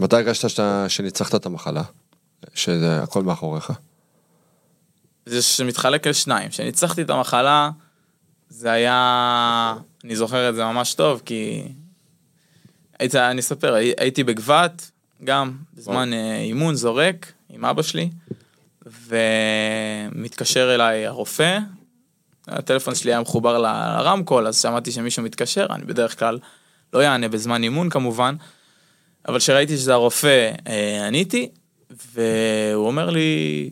מתי הרגשת שאתה- שניצחת את המחלה? שזה הכל מאחוריך? זה שמתחלק לשניים. כשניצחתי את המחלה, זה היה... אני זוכר את זה ממש טוב, כי... היית, אני אספר, הי- הייתי בגבת, גם בזמן אה, אימון זורק, עם אבא שלי, ומתקשר אליי הרופא, הטלפון שלי היה מחובר לרמקול, אז שמעתי שמישהו מתקשר, אני בדרך כלל לא יענה בזמן אימון כמובן, אבל כשראיתי שזה הרופא, אה, עניתי, והוא אומר לי,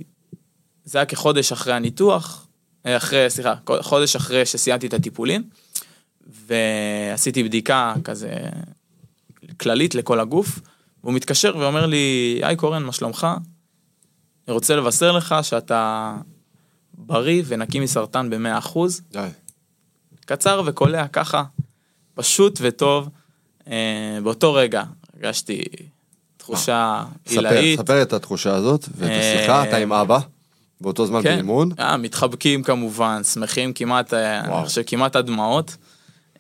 זה היה כחודש אחרי הניתוח, אה, אחרי, סליחה, חודש אחרי שסיימתי את הטיפולים, ועשיתי בדיקה כזה כללית לכל הגוף, והוא מתקשר ואומר לי, היי קורן, מה שלומך? אני רוצה לבשר לך שאתה בריא ונקי מסרטן ב-100%. די. קצר וקולע ככה, פשוט וטוב. אה, באותו רגע הרגשתי תחושה ספר, עילאית. ספר את התחושה הזאת, ואת השיחה, אה, אתה עם אבא, באותו זמן כן, באימון. אה, מתחבקים כמובן, שמחים כמעט, אה. אני חושב כמעט עד דמעות.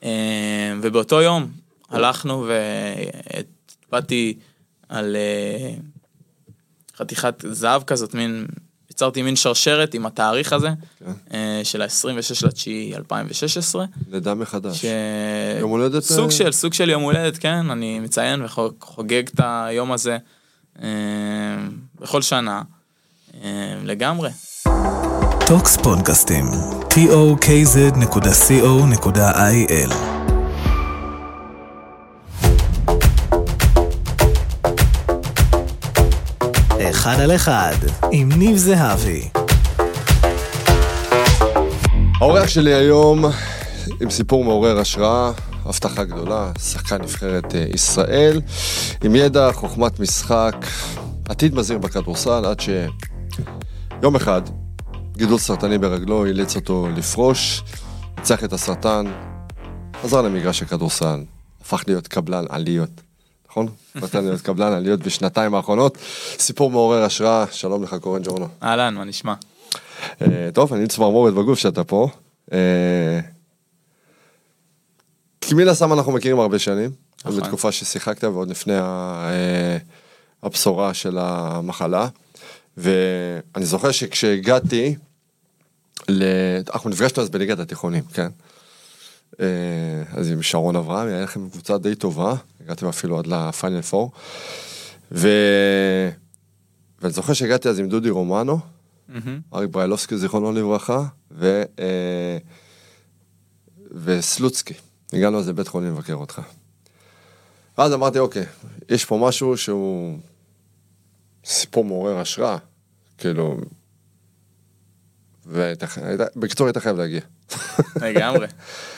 אה, ובאותו יום הלכנו והצבעתי על אה, חתיכת זהב כזאת, מין, יצרתי מין שרשרת עם התאריך הזה, כן. אה, של ה-26 לתשיעי 2016. לידה מחדש. ש... יום הולדת, סוג אה? של, סוג של יום הולדת, כן, אני מציין וחוגג את היום הזה אה, בכל שנה, לגמרי. טוקס פודקאסטים, tokz.co.il אחד על אחד, עם ניב זהבי. האורח שלי היום עם סיפור מעורר השראה, הבטחה גדולה, שחקן נבחרת אה, ישראל, עם ידע, חוכמת משחק, עתיד מזהיר בכדורסל, עד שיום אחד גידול סרטני ברגלו אילץ אותו לפרוש, ניצח את הסרטן, חזר למגרש הכדורסל, הפך להיות קבלן עליות. נכון? נתן להיות קבלן עליות בשנתיים האחרונות. סיפור מעורר השראה, שלום לך קורן ג'ורנו. אהלן, מה נשמע? אה, טוב, אני צמרמורת בגוף שאתה פה. אה, כי מן הסתם אנחנו מכירים הרבה שנים, נכון. בתקופה ששיחקת ועוד לפני אה, הבשורה של המחלה. ואני זוכר שכשהגעתי, אנחנו נפגשנו אז בליגת התיכונים, כן? אה, אז עם שרון אברהם, היה לכם קבוצה די טובה, הגעתם אפילו עד לפיינל פור. ו... ואני זוכר שהגעתי אז עם דודי רומנו, מהמם. אריק בריילובסקי זיכרונו לברכה, ו... אה, וסלוצקי. הגענו אז לבית חולים לבקר אותך. ואז אמרתי, אוקיי, יש פה משהו שהוא סיפור מעורר השראה, כאילו... ובקיצור היית חייב להגיע. לגמרי.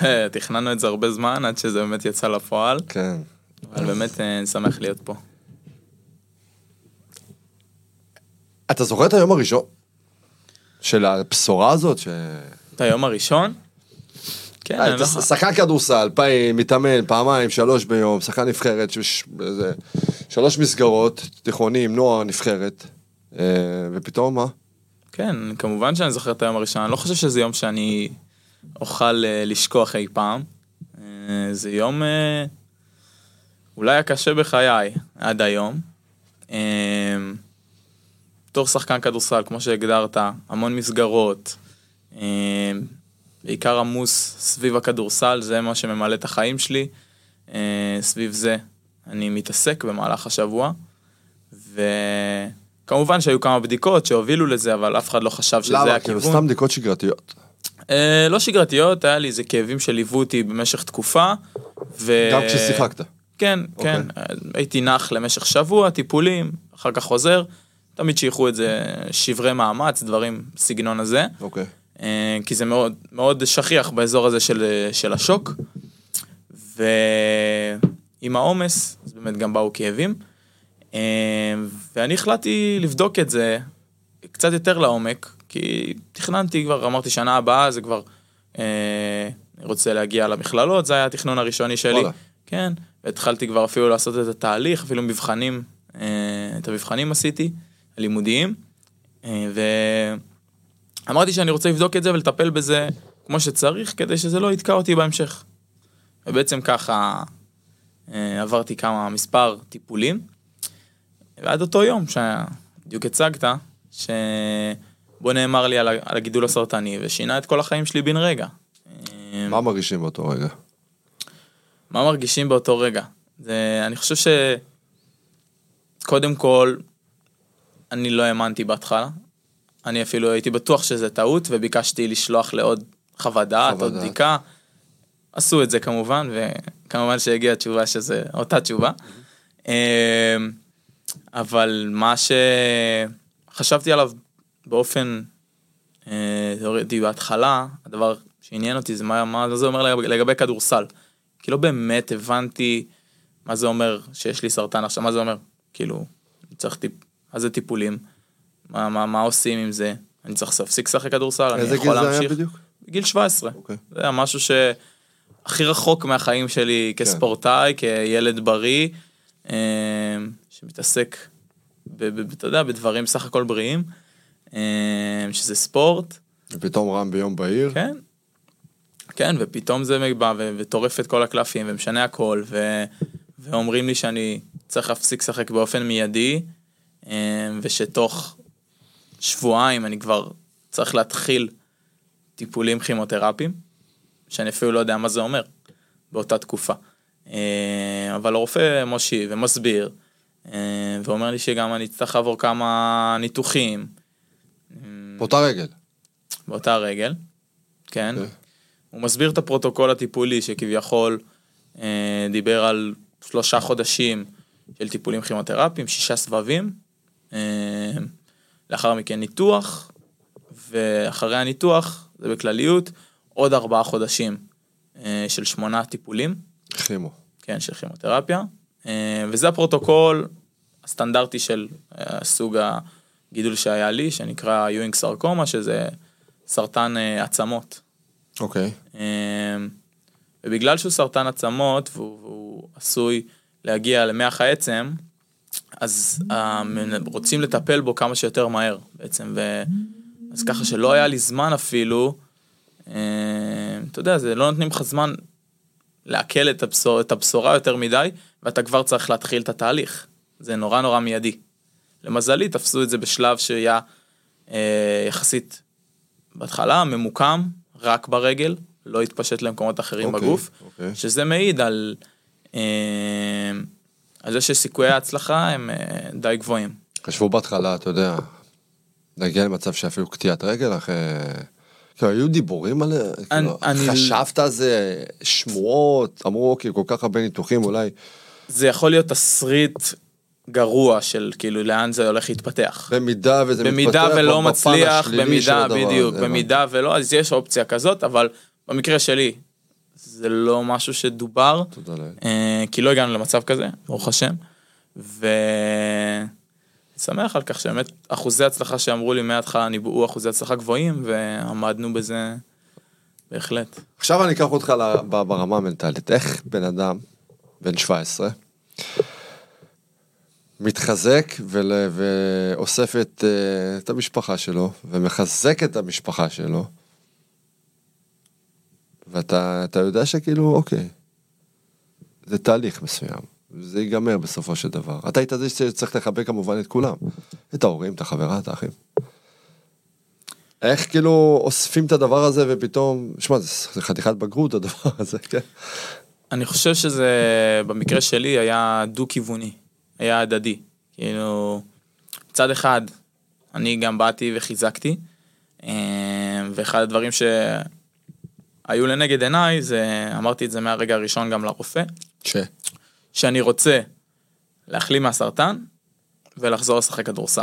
אה, תכננו את זה הרבה זמן עד שזה באמת יצא לפועל, כן. אבל באמת אה, אני שמח להיות פה. אתה זוכר את היום הראשון של הבשורה הזאת? ש... את היום הראשון? כן, אני אתה לא... שחקן כדורסל, פעמים, מתאמן, פעמיים, שלוש ביום, שחקן נבחרת, שלוש מסגרות, תיכונים, נוער, נבחרת, אה, ופתאום מה? כן, כמובן שאני זוכר את היום הראשון, אני לא חושב שזה יום שאני אוכל אה, לשכוח אי פעם. אה, זה יום אה, אולי הקשה בחיי עד היום. בתור שחקן כדורסל, כמו שהגדרת, המון מסגרות, בעיקר עמוס סביב הכדורסל, זה מה שממלא את החיים שלי. סביב זה אני מתעסק במהלך השבוע. וכמובן שהיו כמה בדיקות שהובילו לזה, אבל אף אחד לא חשב שזה למה? הכיוון. כאילו סתם בדיקות שגרתיות. אה, לא שגרתיות, היה לי איזה כאבים שליוו אותי במשך תקופה. ו... גם כששיחקת. כן, אוקיי. כן. הייתי נח למשך שבוע, טיפולים, אחר כך חוזר. תמיד שייכו את זה שברי מאמץ, דברים בסגנון הזה. אוקיי. אה, כי זה מאוד, מאוד שכיח באזור הזה של, של השוק. ועם העומס, אז באמת גם באו כאבים. אה, ואני החלטתי לבדוק את זה קצת יותר לעומק, כי תכננתי כבר, אמרתי שנה הבאה זה כבר, אה, אני רוצה להגיע למכללות, זה היה התכנון הראשוני שלי. וואלה. כן, והתחלתי כבר אפילו לעשות את התהליך, אפילו מבחנים, אה, את המבחנים עשיתי, הלימודיים. אה, ואמרתי שאני רוצה לבדוק את זה ולטפל בזה כמו שצריך, כדי שזה לא יתקע אותי בהמשך. ובעצם ככה אה, עברתי כמה, מספר טיפולים. ועד אותו יום שבדיוק הצגת, שבו נאמר לי על על הגידול הסרטני, ושינה את כל החיים שלי בן רגע. אה, מה מרגישים באותו רגע? מה מרגישים באותו רגע? זה, אני חושב ש... קודם כל, אני לא האמנתי בהתחלה. אני אפילו הייתי בטוח שזה טעות, וביקשתי לשלוח לעוד חוות דעת, עוד. בדיקה. עשו את זה כמובן, וכמובן שהגיעה התשובה שזה אותה תשובה. אמ, אבל מה שחשבתי עליו באופן אה, תיאורטי בהתחלה, הדבר שעניין אותי זה מה, מה זה אומר לגבי, לגבי כדורסל. כי לא באמת הבנתי מה זה אומר שיש לי סרטן עכשיו, מה זה אומר? כאילו, צריך טיפ... מה זה טיפולים? מה, מה, מה עושים עם זה? אני צריך להפסיק לשחק כדורסל? אני איזה יכול גיל זה היה להמשיך? בדיוק? בגיל 17. אוקיי. זה היה משהו שהכי רחוק מהחיים שלי כספורטאי, כילד בריא, אה, שמתעסק, אתה יודע, בדברים סך הכל בריאים, שזה ספורט, ופתאום רם ביום בהיר. כן. כן, ופתאום זה בא וטורף את כל הקלפים ומשנה הכל, ו- ואומרים לי שאני צריך להפסיק לשחק באופן מיידי, אה, ושתוך שבועיים אני כבר צריך להתחיל טיפולים כימותרפיים, שאני אפילו לא יודע מה זה אומר באותה תקופה. אה, אבל הרופא מושיב ומסביר, אה, ואומר לי שגם אני אצטרך לעבור כמה ניתוחים. באותה רגל. באותה רגל, כן. אוקיי. הוא מסביר את הפרוטוקול הטיפולי שכביכול אה, דיבר על שלושה חודשים של טיפולים כימותרפיים, שישה סבבים, אה, לאחר מכן ניתוח, ואחרי הניתוח, זה בכלליות, עוד ארבעה חודשים אה, של שמונה טיפולים, כימו. כן, של כימותרפיה, אה, וזה הפרוטוקול הסטנדרטי של אה, סוג הגידול שהיה לי, שנקרא יואינג סרקומה, שזה סרטן אה, עצמות. אוקיי. אה, ובגלל שהוא סרטן עצמות והוא, והוא עשוי להגיע למח העצם, אז אה, רוצים לטפל בו כמה שיותר מהר בעצם, ו... אז ככה שלא היה לי זמן אפילו, אה, אתה יודע, זה לא נותנים לך זמן לעכל את, הבשור, את הבשורה יותר מדי, ואתה כבר צריך להתחיל את התהליך. זה נורא נורא מיידי. למזלי, תפסו את זה בשלב שהיה אה, יחסית בהתחלה ממוקם, רק ברגל, לא התפשט למקומות אחרים אוקיי, בגוף, אוקיי. שזה מעיד על, אה, על זה שסיכויי ההצלחה הם אה, די גבוהים. חשבו בהתחלה, אתה יודע, להגיע למצב שאפילו קטיעת רגל אחרי... כאילו, היו דיבורים על זה? אני- כאילו, אני- חשבת על זה, שמועות, אמרו, אוקיי, כל כך הרבה ניתוחים, אולי... זה יכול להיות תסריט גרוע של כאילו לאן זה הולך להתפתח. במידה וזה מתפתח... במידה ולא בפן מצליח, במידה, בדיוק, הזה, במידה ולא, אז יש אופציה כזאת, אבל במקרה שלי, זה לא משהו שדובר, תודה לאל. אה, כי לא הגענו למצב כזה, ברוך השם, ואני שמח על כך שבאמת אחוזי הצלחה שאמרו לי מההתחלה ניבאו אחוזי הצלחה גבוהים, ועמדנו בזה בהחלט. עכשיו אני אקח אותך ברמה המנטלית. איך בן אדם, בן 17, מתחזק ול, ואוסף את, אה, את המשפחה שלו, ומחזק את המשפחה שלו, ואתה אתה יודע שכאילו, אוקיי, זה תהליך מסוים, זה ייגמר בסופו של דבר. אתה היית זה שצריך לחבק כמובן את כולם, את ההורים, את החברה, את האחים. איך כאילו אוספים את הדבר הזה ופתאום, שמע, זה חתיכת בגרות הדבר הזה, כן? אני חושב שזה, במקרה שלי, היה דו-כיווני, היה הדדי. כאילו, מצד אחד, אני גם באתי וחיזקתי, אה, ואחד הדברים שהיו לנגד עיניי, זה, אמרתי את זה מהרגע הראשון גם לרופא, ש... שאני רוצה להחלים מהסרטן ולחזור לשחק כדורסל,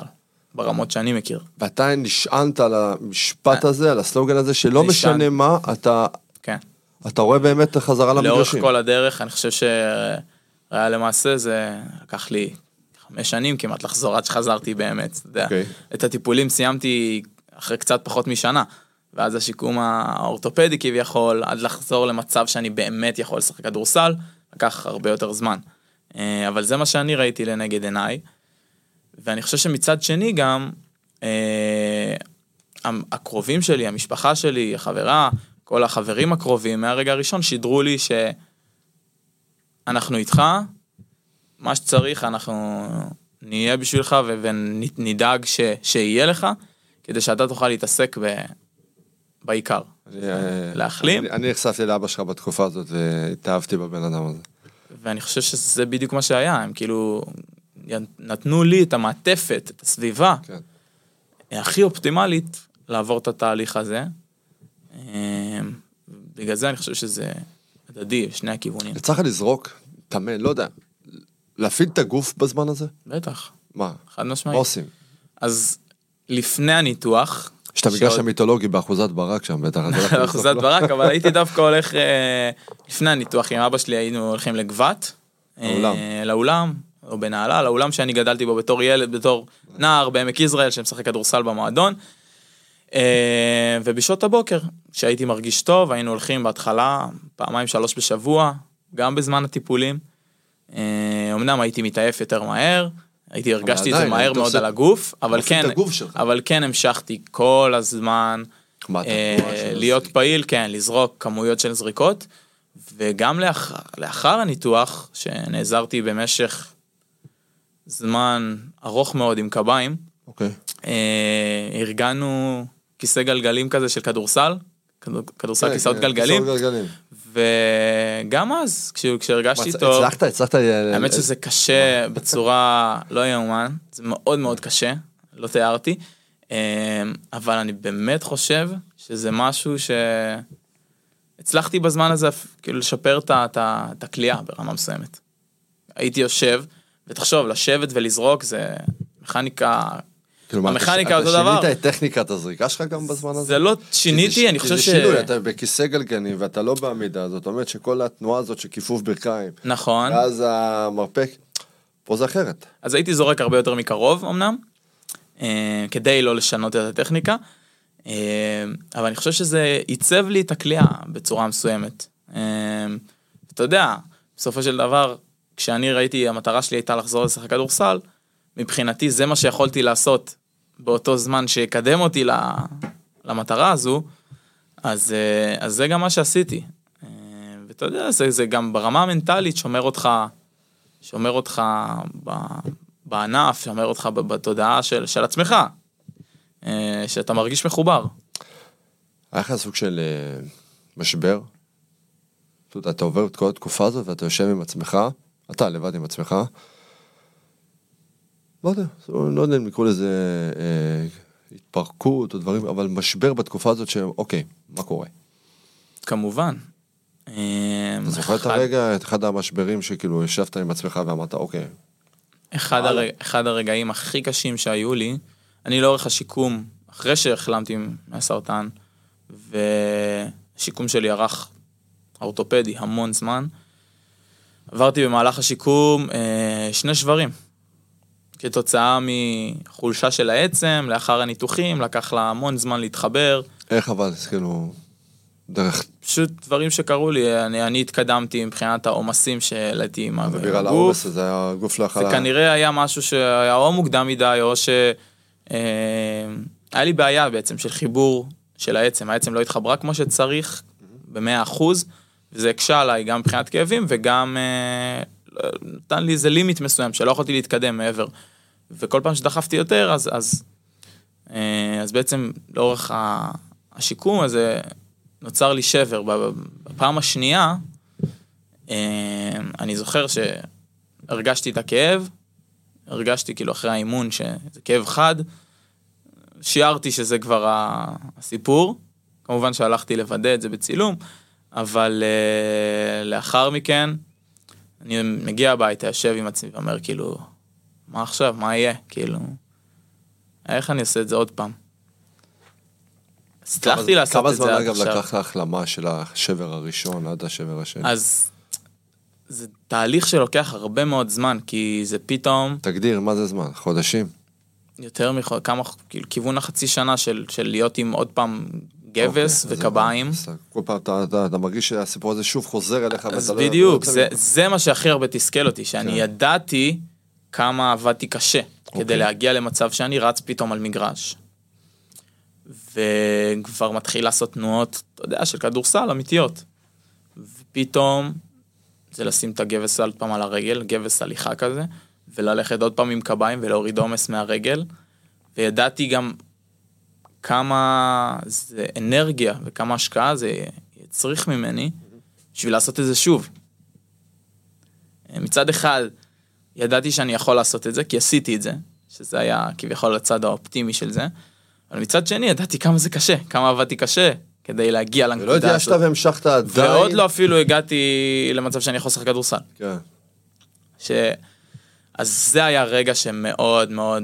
ברמות שאני מכיר. ואתה נשענת על המשפט הזה, על הסלוגן הזה, שלא נשען. משנה מה, אתה, כן. אתה רואה באמת חזרה לאורך למגרשים. כל הדרך, אני חושב שהיה למעשה, זה לקח לי חמש שנים כמעט לחזור עד שחזרתי באמת, אתה יודע. אוקיי. את הטיפולים סיימתי אחרי קצת פחות משנה, ואז השיקום האורתופדי כביכול, עד לחזור למצב שאני באמת יכול לשחק כדורסל, לקח הרבה יותר זמן. אה, אבל זה מה שאני ראיתי לנגד עיניי, ואני חושב שמצד שני גם, אה, הקרובים שלי, המשפחה שלי, החברה, כל החברים הקרובים מהרגע הראשון שידרו לי שאנחנו איתך, מה שצריך אנחנו נהיה בשבילך ו- ונדאג ש- שיהיה לך, כדי שאתה תוכל להתעסק ב- בעיקר. אני, אה, להחלים? אני- נחשפתי לאבא שלך בתקופה הזאת והתאהבתי בבן אדם הזה. ואני חושב שזה בדיוק מה שהיה, הם כאילו נתנו לי את המעטפת, את הסביבה כן. הכי אופטימלית לעבור את התהליך הזה. בגלל זה אני חושב שזה הדדי, שני הכיוונים. יצא לך לזרוק, טמן, לא יודע, להפעיל את הגוף בזמן הזה? בטח, מה? חד מה משמעית. עושים? אז לפני הניתוח, יש את המגרש המיתולוגי באחוזת ברק שם בטח. אז הולך לזרוק אחוזת לו. ברק, אבל הייתי דווקא הולך, אה, לפני הניתוח עם אבא שלי היינו הולכים לגבת. אה, לאולם. לאולם, או בנהלל, לאולם שאני גדלתי בו בתור ילד, בתור נער בעמק יזרעאל, שמשחק כדורסל במועדון. אה, ובשעות הבוקר, כשהייתי מרגיש טוב, היינו הולכים בהתחלה פעמיים שלוש בשבוע, גם בזמן הטיפולים. אה, אמנם הייתי מתעייף יותר מהר, הייתי הרגשתי את זה מהר מאוד עושה- על הגוף, אבל כן. אבל כן המשכתי כל הזמן אה? להיות פעיל, כן, לזרוק כמויות של זריקות, וגם לאחר, לאחר הניתוח, שנעזרתי במשך זמן ארוך מאוד עם קביים, אוקיי. אה, ארגנו כיסא גלגלים כזה של כדורסל, כדור- כדורסל כן, כיסאות כן, גלגלים. וגם אז, כש- כשהרגשתי טוב, הצלחת, הצלחת... ל- האמת ל- שזה קשה בצורה לא יאומן, זה מאוד מאוד קשה, לא תיארתי, אבל אני באמת חושב שזה משהו שהצלחתי בזמן הזה כאילו לשפר את הכלייה ברמה מסוימת. הייתי יושב, ותחשוב, לשבת ולזרוק זה מכניקה, אתה- המכניקה אותו דבר. אתה שינית את טכניקת הזריקה שלך גם בזמן הזה? זה לא שיניתי, זה- אני חושב זה ש... שינוי, אתה בכיסא גלגלים ואתה לא בעמידה, זאת אומרת שכל התנועה הזאת של כיפוף ברכיים, נכון. ואז המרפק, פה זה אחרת. אז הייתי זורק הרבה יותר מקרוב אמנם, אה, כדי לא לשנות את הטכניקה, אה, אבל אני חושב שזה עיצב לי את הכלייה בצורה מסוימת. אה, אתה יודע, בסופו של דבר, כשאני ראיתי, המטרה שלי הייתה לחזור לשחק כדורסל, מבחינתי זה מה שיכולתי לעשות באותו זמן שיקדם אותי למטרה הזו, אז, אה, אז זה גם מה שעשיתי. אה, ואתה יודע, זה, זה גם ברמה המנטלית שומר אותך שומר אותך ב, בענף, שומר אותך בתודעה של, של עצמך, אה, שאתה מרגיש מחובר. היה לך סוג של משבר? אתה עובר את כל התקופה הזאת ואתה יושב עם עצמך, אתה לבד עם עצמך, לא יודע, לא יודע אם לקרוא לזה אה, התפרקות או דברים, אבל משבר בתקופה הזאת שאוקיי, מה קורה? כמובן. אתה זוכר את הרגע, את אחד המשברים שכאילו ישבת עם עצמך ואמרת אוקיי, אחד. הרג, אחד הרגעים הכי קשים שהיו לי, אני לאורך השיקום, אחרי שהחלמתי מהסרטן, והשיקום שלי ארך אורתופדי המון זמן, עברתי במהלך השיקום אה, שני שברים. כתוצאה מחולשה של העצם, לאחר הניתוחים, לקח לה המון זמן להתחבר. איך אבל, כאילו, דרך, פשוט דברים שקרו לי, אני, אני התקדמתי מבחינת העומסים שהעליתי עם אתה מדבר על הגוף. העומס הזה, הגוף לא זה יכול... כנראה היה משהו שהיה או מוקדם מדי, או ש... אה, היה לי בעיה בעצם של חיבור של העצם, העצם לא התחברה כמו שצריך, במאה אחוז, וזה הקשה עליי גם מבחינת כאבים וגם אה, נתן לי איזה לימיט מסוים שלא יכולתי להתקדם מעבר. וכל פעם שדחפתי יותר, אז, אז, אה, אז בעצם לאורך השיקום הזה נוצר לי שבר. בפעם השנייה, אה, אני זוכר שהרגשתי את הכאב, הרגשתי כאילו אחרי האימון שזה כאב חד, שיערתי שזה כבר הסיפור, כמובן שהלכתי לוודא את זה בצילום, אבל uh, לאחר מכן, אני מגיע הביתה, יושב עם עצמי ואומר כאילו, מה עכשיו, מה יהיה, כאילו, איך אני עושה את זה עוד פעם? הצלחתי כמה- לעשות כמה את זמן זה עד אגב עכשיו. לקח להחלמה של השבר הראשון עד השבר השני? אז זה תהליך שלוקח הרבה מאוד זמן, כי זה פתאום תגדיר, מה זה זמן? חודשים? יותר מכמה, כאילו, כיוון החצי שנה של, של להיות עם עוד פעם גבס אוקיי, אז וקביים. כל פעם אתה, אתה, אתה מרגיש שהסיפור הזה שוב חוזר אליך. אז לא- בדיוק, לא זה. זה מה שהכי הרבה תסכל אותי, שאני כן. ידעתי כמה עבדתי קשה כדי אוקיי. להגיע למצב שאני רץ פתאום על מגרש. וכבר מתחיל לעשות תנועות, אתה יודע, של כדורסל אמיתיות. ופתאום זה לשים את הגבס עוד פעם על הרגל, גבס הליכה כזה, וללכת עוד פעם עם קביים ולהוריד עומס מהרגל, וידעתי גם כמה זה אנרגיה וכמה השקעה זה יצריך ממני בשביל לעשות את זה שוב. מצד אחד, ידעתי שאני יכול לעשות את זה, כי עשיתי את זה, שזה היה כביכול הצד האופטימי של זה, אבל מצד שני, ידעתי כמה זה קשה, כמה עבדתי קשה כדי להגיע לנקודה ולא הזאת. התייאשת והמשכת עדיין. ועוד לא אפילו הגעתי למצב שאני יכול לשחק כדורסל. כן. ש... אז זה היה רגע שמאוד מאוד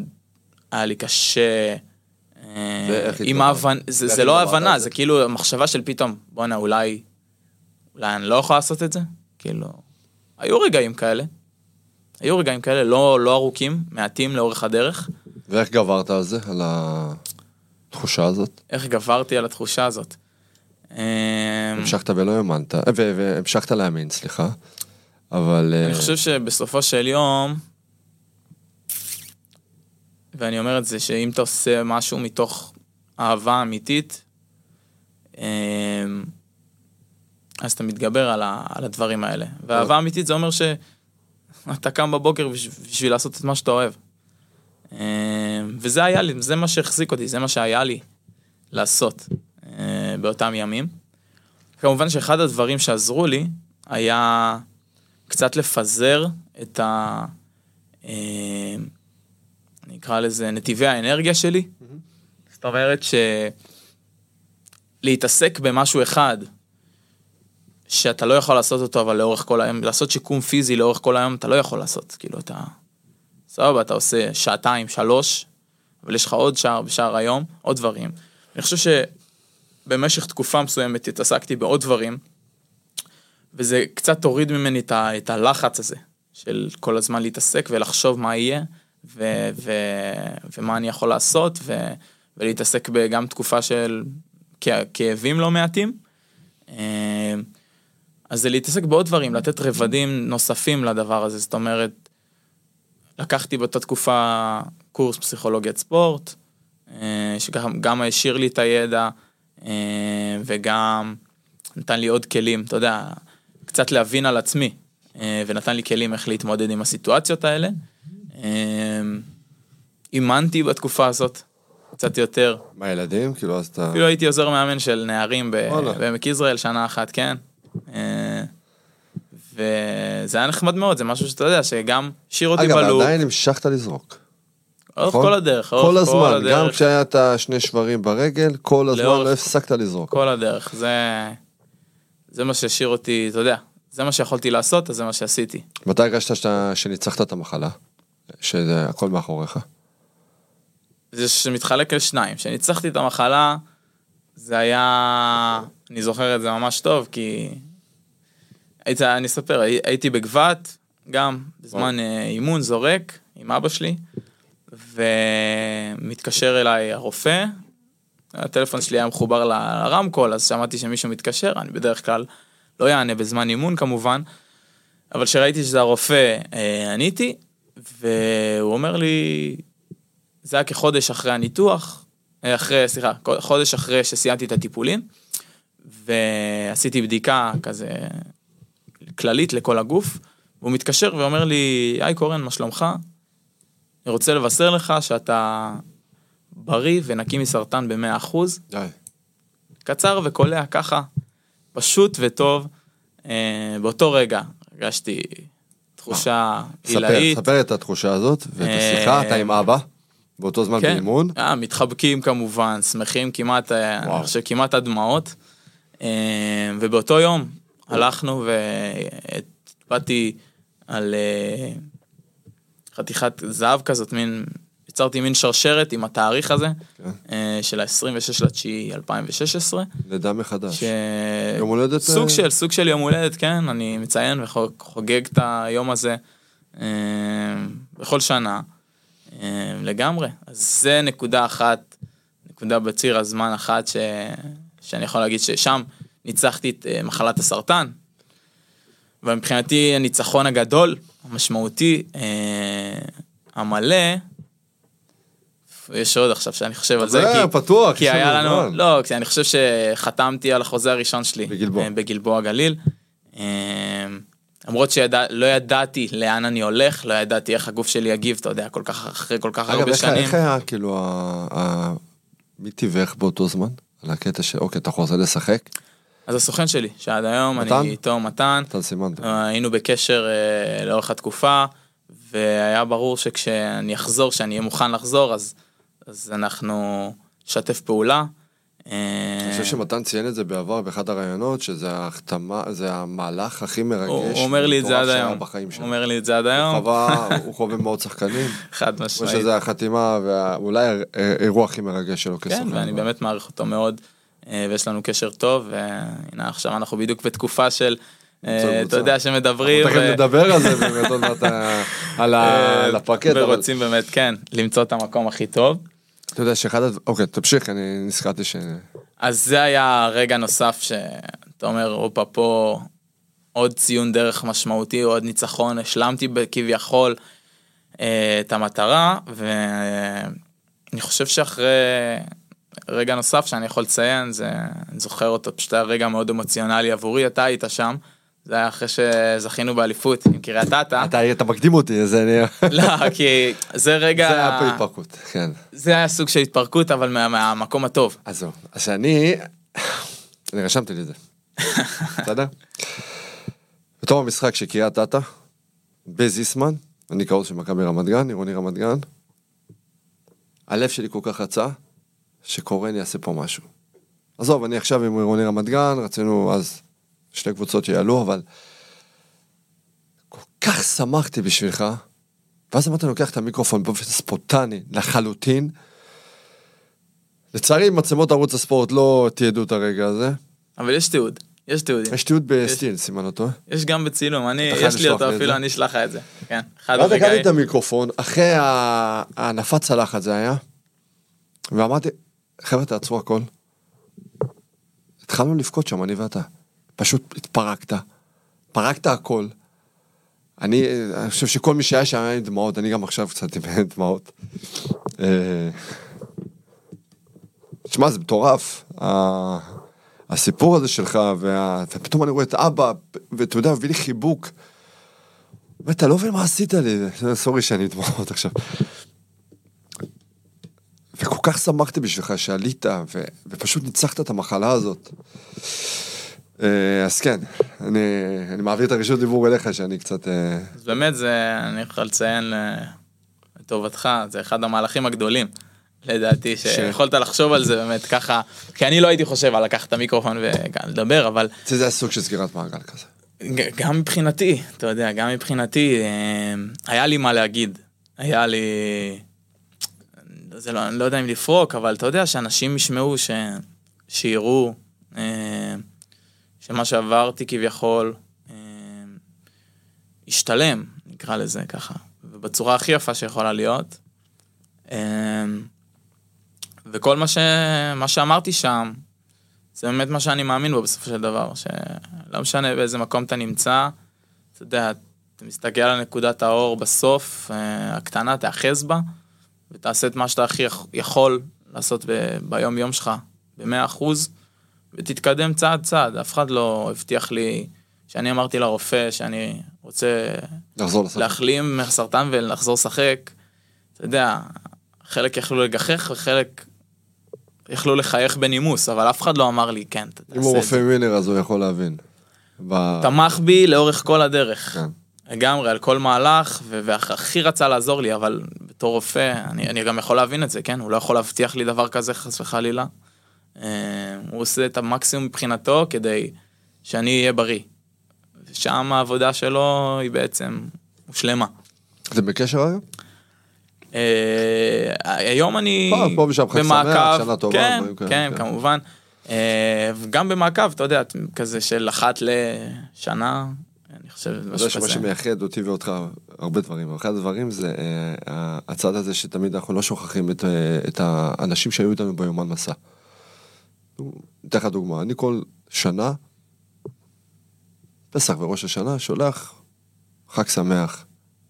היה לי קשה. אה, עם? ההבנה, זה, זה לא הבנה, זה? כאילו המחשבה של פתאום, בואנה אולי, אולי אני לא יכול לעשות את זה? כאילו, היו רגעים כאלה. היו רגעים כאלה, לא, לא ארוכים, מעטים לאורך הדרך. ואיך גברת על זה? על התחושה הזאת? איך גברתי על התחושה הזאת. אה, המשכת ולא האמנת, אה, והמשכת להאמין, סליחה. אבל... אני חושב שבסופו של יום, ואני אומר את זה, שאם אתה עושה משהו מתוך אהבה אמיתית, אמ, אז אתה מתגבר על, ה, על הדברים האלה. ואהבה אמיתית זה אומר שאתה קם בבוקר בש- בשביל לעשות את מה שאתה אוהב. אמ, וזה היה לי, זה מה שהחזיק אותי, זה מה שהיה לי לעשות אה, באותם ימים. כמובן שאחד הדברים שעזרו לי היה קצת לפזר את ה... אקרא לזה נתיבי האנרגיה שלי. זאת אומרת ש... להתעסק במשהו אחד, שאתה לא יכול לעשות אותו, אבל לאורך כל היום, לעשות שיקום פיזי לאורך כל היום, אתה לא יכול לעשות. כאילו, אתה... סבבה, אתה עושה שעתיים, שלוש, אבל יש לך עוד שער בשער היום, עוד דברים. אני חושב שבמשך תקופה מסוימת התעסקתי בעוד דברים, וזה קצת הוריד ממני את, ה, את הלחץ הזה, של כל הזמן להתעסק ולחשוב מה יהיה, ו, ו, ומה אני יכול לעשות, ו, ולהתעסק גם תקופה של כאבים לא מעטים. אה, אז זה להתעסק בעוד דברים, לתת רבדים נוספים לדבר הזה, זאת אומרת, לקחתי באותה תקופה קורס פסיכולוגיית ספורט, אה, שגם גם העשיר לי את הידע, אה, וגם נתן לי עוד כלים, אתה יודע, קצת להבין על עצמי, ונתן לי כלים איך להתמודד עם הסיטואציות האלה. אה, אימנתי בתקופה הזאת, קצת יותר. מה, ילדים? כאילו, אז אתה... אפילו הייתי עוזר מאמן של נערים. בעמק יזרעאל שנה אחת, כן. אה, וזה היה נחמד מאוד, זה משהו שאתה יודע, שגם השאיר אותי אגב, בלופ, עדיין המשכת לזרוק. לאורך נכון? כל הדרך, כל לאורך הזמן, גם כשהיה את השני שברים ברגל, כל הזמן לא הפסקת לזרוק. כל הדרך, זה, זה מה שהשאיר אותי, אתה יודע, זה מה שיכולתי לעשות, אז זה מה שעשיתי. מתי הרגשת שניצחת את המחלה? שזה הכל מאחוריך. זה שמתחלק לשניים, כשניצחתי את המחלה, זה היה, אני זוכר את זה ממש טוב, כי היית, אני אספר, הי- הייתי בגבת, גם בזמן אה, אימון זורק עם אבא שלי, ומתקשר אליי הרופא, הטלפון שלי היה מחובר לרמקול, אז שמעתי שמישהו מתקשר, אני בדרך כלל לא יענה בזמן אימון כמובן, אבל כשראיתי שזה הרופא, אה, עניתי, והוא אומר לי, זה היה כחודש אחרי הניתוח, אה, אחרי, סליחה, חודש אחרי שסיימתי את הטיפולים, ועשיתי בדיקה כזה כללית לכל הגוף, והוא מתקשר ואומר לי, היי קורן, מה שלומך? אני רוצה לבשר לך שאתה בריא ונקי מסרטן ב-100%, די. קצר וקולע ככה, פשוט וטוב. אה, באותו רגע הרגשתי תחושה עילאית. ספר את התחושה הזאת, ואת השיחה, אה, אתה עם אבא, באותו זמן כן. באימון. אה, מתחבקים כמובן, שמחים כמעט, אה, וואו. אני חושב כמעט עד דמעות. ובאותו יום הלכנו והצבעתי על חתיכת זהב כזאת, מין, יצרתי מין שרשרת עם התאריך הזה, כן. אה, של ה-26 לתשיעי 2016. לידה מחדש. ש... יום הולדת, סוג אה? של, סוג של יום הולדת, כן, אני מציין וחוגג את היום הזה אה, בכל שנה, לגמרי. אז זה נקודה אחת, נקודה בציר הזמן אחת ש... שאני יכול להגיד ששם ניצחתי את מחלת הסרטן. ומבחינתי הניצחון הגדול, המשמעותי, המלא, יש עוד עכשיו שאני חושב על זה, זה כי- פתוח, כי היה לנו זמן. לא, כי אני חושב שחתמתי על החוזה הראשון שלי. בגלבוע. אה, בגלבוע גליל. אה, למרות שלא ידעתי לאן אני הולך, לא ידעתי איך הגוף שלי יגיב, אתה יודע, כל כך, אחרי כל כך אגב, הרבה איך, שנים. איך היה כאילו, ה- ה- מי תיווך באותו זמן? על הקטע של, אוקיי, אתה חוזר לשחק? אז הסוכן שלי, שעד היום מתן? אני איתו מתן, אתה סימנת. אה, היינו בקשר אה, לאורך התקופה, והיה ברור שכשאני אחזור, שאני אהיה מוכן לחזור, אז, אז אנחנו נשתף פעולה. אה, אני חושב שמתן ציין את זה בעבר באחד הראיונות, שזה ההחתמה, זה המהלך הכי מרגש. הוא הוא אומר לי את זה עד היום. בחיים הוא שלו. אומר לי את זה עד הוא היום, חווה, הוא חווה מאוד שחקנים. חד משמעית. שזה החתימה, ואולי האירוע הכי מרגש שלו כסוכן. כן, ואני באמת מעריך אותו מאוד, אה, ויש לנו קשר טוב, והנה עכשיו אנחנו בדיוק בתקופה של, אה, אתה. יודע, שמדברים, תכף ו- נדבר על זה באמת עוד מעט אה, על אה, הפרקט, ורוצים באמת, כן, למצוא את המקום הכי טוב. אתה יודע שאחד הדברים, אוקיי, תמשיך, אני נזכרתי ש... אז זה היה רגע נוסף שאתה אומר, הופה, פה עוד ציון דרך משמעותי, עוד ניצחון, השלמתי כביכול אה, את המטרה, ואני חושב שאחרי רגע נוסף שאני יכול לציין, זה, אני זוכר אותו, פשוט היה רגע מאוד אמוציונלי עבורי, אתה היית שם. זה היה אחרי שזכינו באליפות עם קריית אתא. אתה אתה מקדים אותי, אז אני... לא, כי זה רגע, זה היה פה התפרקות, כן. זה היה סוג של התפרקות, אבל מה- מהמקום הטוב. אז זהו. אז שאני... אני רשמתי לי את זה. בסדר? בתום המשחק של קריית אתא, בזיסמן, אני קרוב של מכבי רמת גן, עירוני רמת גן, הלב שלי כל כך רצה, שקורן יעשה פה משהו. עזוב, אני עכשיו עם עירוני רמת גן, רצינו אז שתי קבוצות שיעלו, אבל כל כך שמחתי בשבילך, ואז אמרתי, אני לוקח את המיקרופון באופן ספונטני לחלוטין, לצערי מצלמות ערוץ הספורט לא תיעדו את הרגע הזה. אבל יש תיעוד, יש תיעוד. יש תיעוד בסטיל, סימן אותו. יש גם בצילום, אני, יש לי אותו אפילו. אני אשלח לך את זה. כן, אחד ואז לקחתי. את המיקרופון, אחרי הנפת צלחת זה היה, ואמרתי, חבר'ה תעצרו הכל. התחלנו לבכות שם, אני ואתה. פשוט התפרקת. פרקת הכל. אני, אני חושב שכל מי שהיה שם היה עם דמעות, אני גם עכשיו קצת עם דמעות. אה, תשמע, זה מטורף. הסיפור הזה שלך. ופתאום אני רואה את אבא, ואתה יודע, מביא לי חיבוק. ואתה לא מבין מה עשית לי, סורי שאני דמעות עכשיו. וכל כך שמחתי בשבילך שעלית, ו... ופשוט ניצחת את המחלה הזאת. אה, אז כן, אני, אני מעביר את הרשות דיבור אליך, שאני קצת... אה, אז באמת זה, אני יכול לציין אה, לטובתך, זה אחד המהלכים הגדולים. לדעתי, שיכולת לחשוב על זה באמת ככה, כי אני לא הייתי חושב על לקחת את המיקרופון וגם לדבר, אבל זה היה סוג של סגירת מעגל כזה. גם מבחינתי, אתה יודע, גם מבחינתי, היה לי מה להגיד. היה לי... זה לא, אני לא יודע אם לפרוק, אבל אתה יודע, שאנשים ישמעו, ש... שיראו, שמה שעברתי כביכול, אה, השתלם, נקרא לזה ככה, ובצורה הכי יפה שיכולה להיות. אה, וכל מה, ש... מה שאמרתי שם, זה באמת מה שאני מאמין בו בסופו של דבר, שלא משנה באיזה מקום אתה נמצא, אתה יודע, אתה מסתכל על נקודת האור בסוף, אה, הקטנה, תאחז בה, ותעשה את מה שאתה הכי יכ- יכול לעשות ב- ביום יום שלך, במאה אחוז, ותתקדם צעד צעד, אף אחד לא הבטיח לי, שאני אמרתי לרופא שאני רוצה לחזור. להחלים מהסרטן ולחזור לשחק, אתה יודע, חלק יכלו לגחך וחלק יכלו לחייך בנימוס, אבל אף אחד לא אמר לי, כן, אתה אם תעשה הוא את רופא זה. ווינר אז הוא יכול להבין. ב- תמך בי לאורך כל הדרך. כן. לגמרי, על כל מהלך, והכי רצה לעזור לי, אבל בתור רופא, אני, אני גם יכול להבין את זה, כן? הוא לא יכול להבטיח לי דבר כזה, חס וחלילה. אה, הוא עושה את המקסימום מבחינתו כדי שאני אהיה בריא. ושם העבודה שלו היא בעצם מושלמה. אתם בקשר היום? אה, היום אני טובה, כן, כן, כן. כמובן. אה, וגם במעקב, אתה יודע, כזה של אחת לשנה, אני חושב, אתה יודע משהו שמה כזה. שמייחד אותי ואותך הרבה דברים, אחד הדברים זה הצד הזה שתמיד אנחנו לא שוכחים את, את האנשים שהיו איתנו ביומן מסע. אתן לך דוגמה, אני כל שנה, פסח וראש השנה, שולח חג שמח,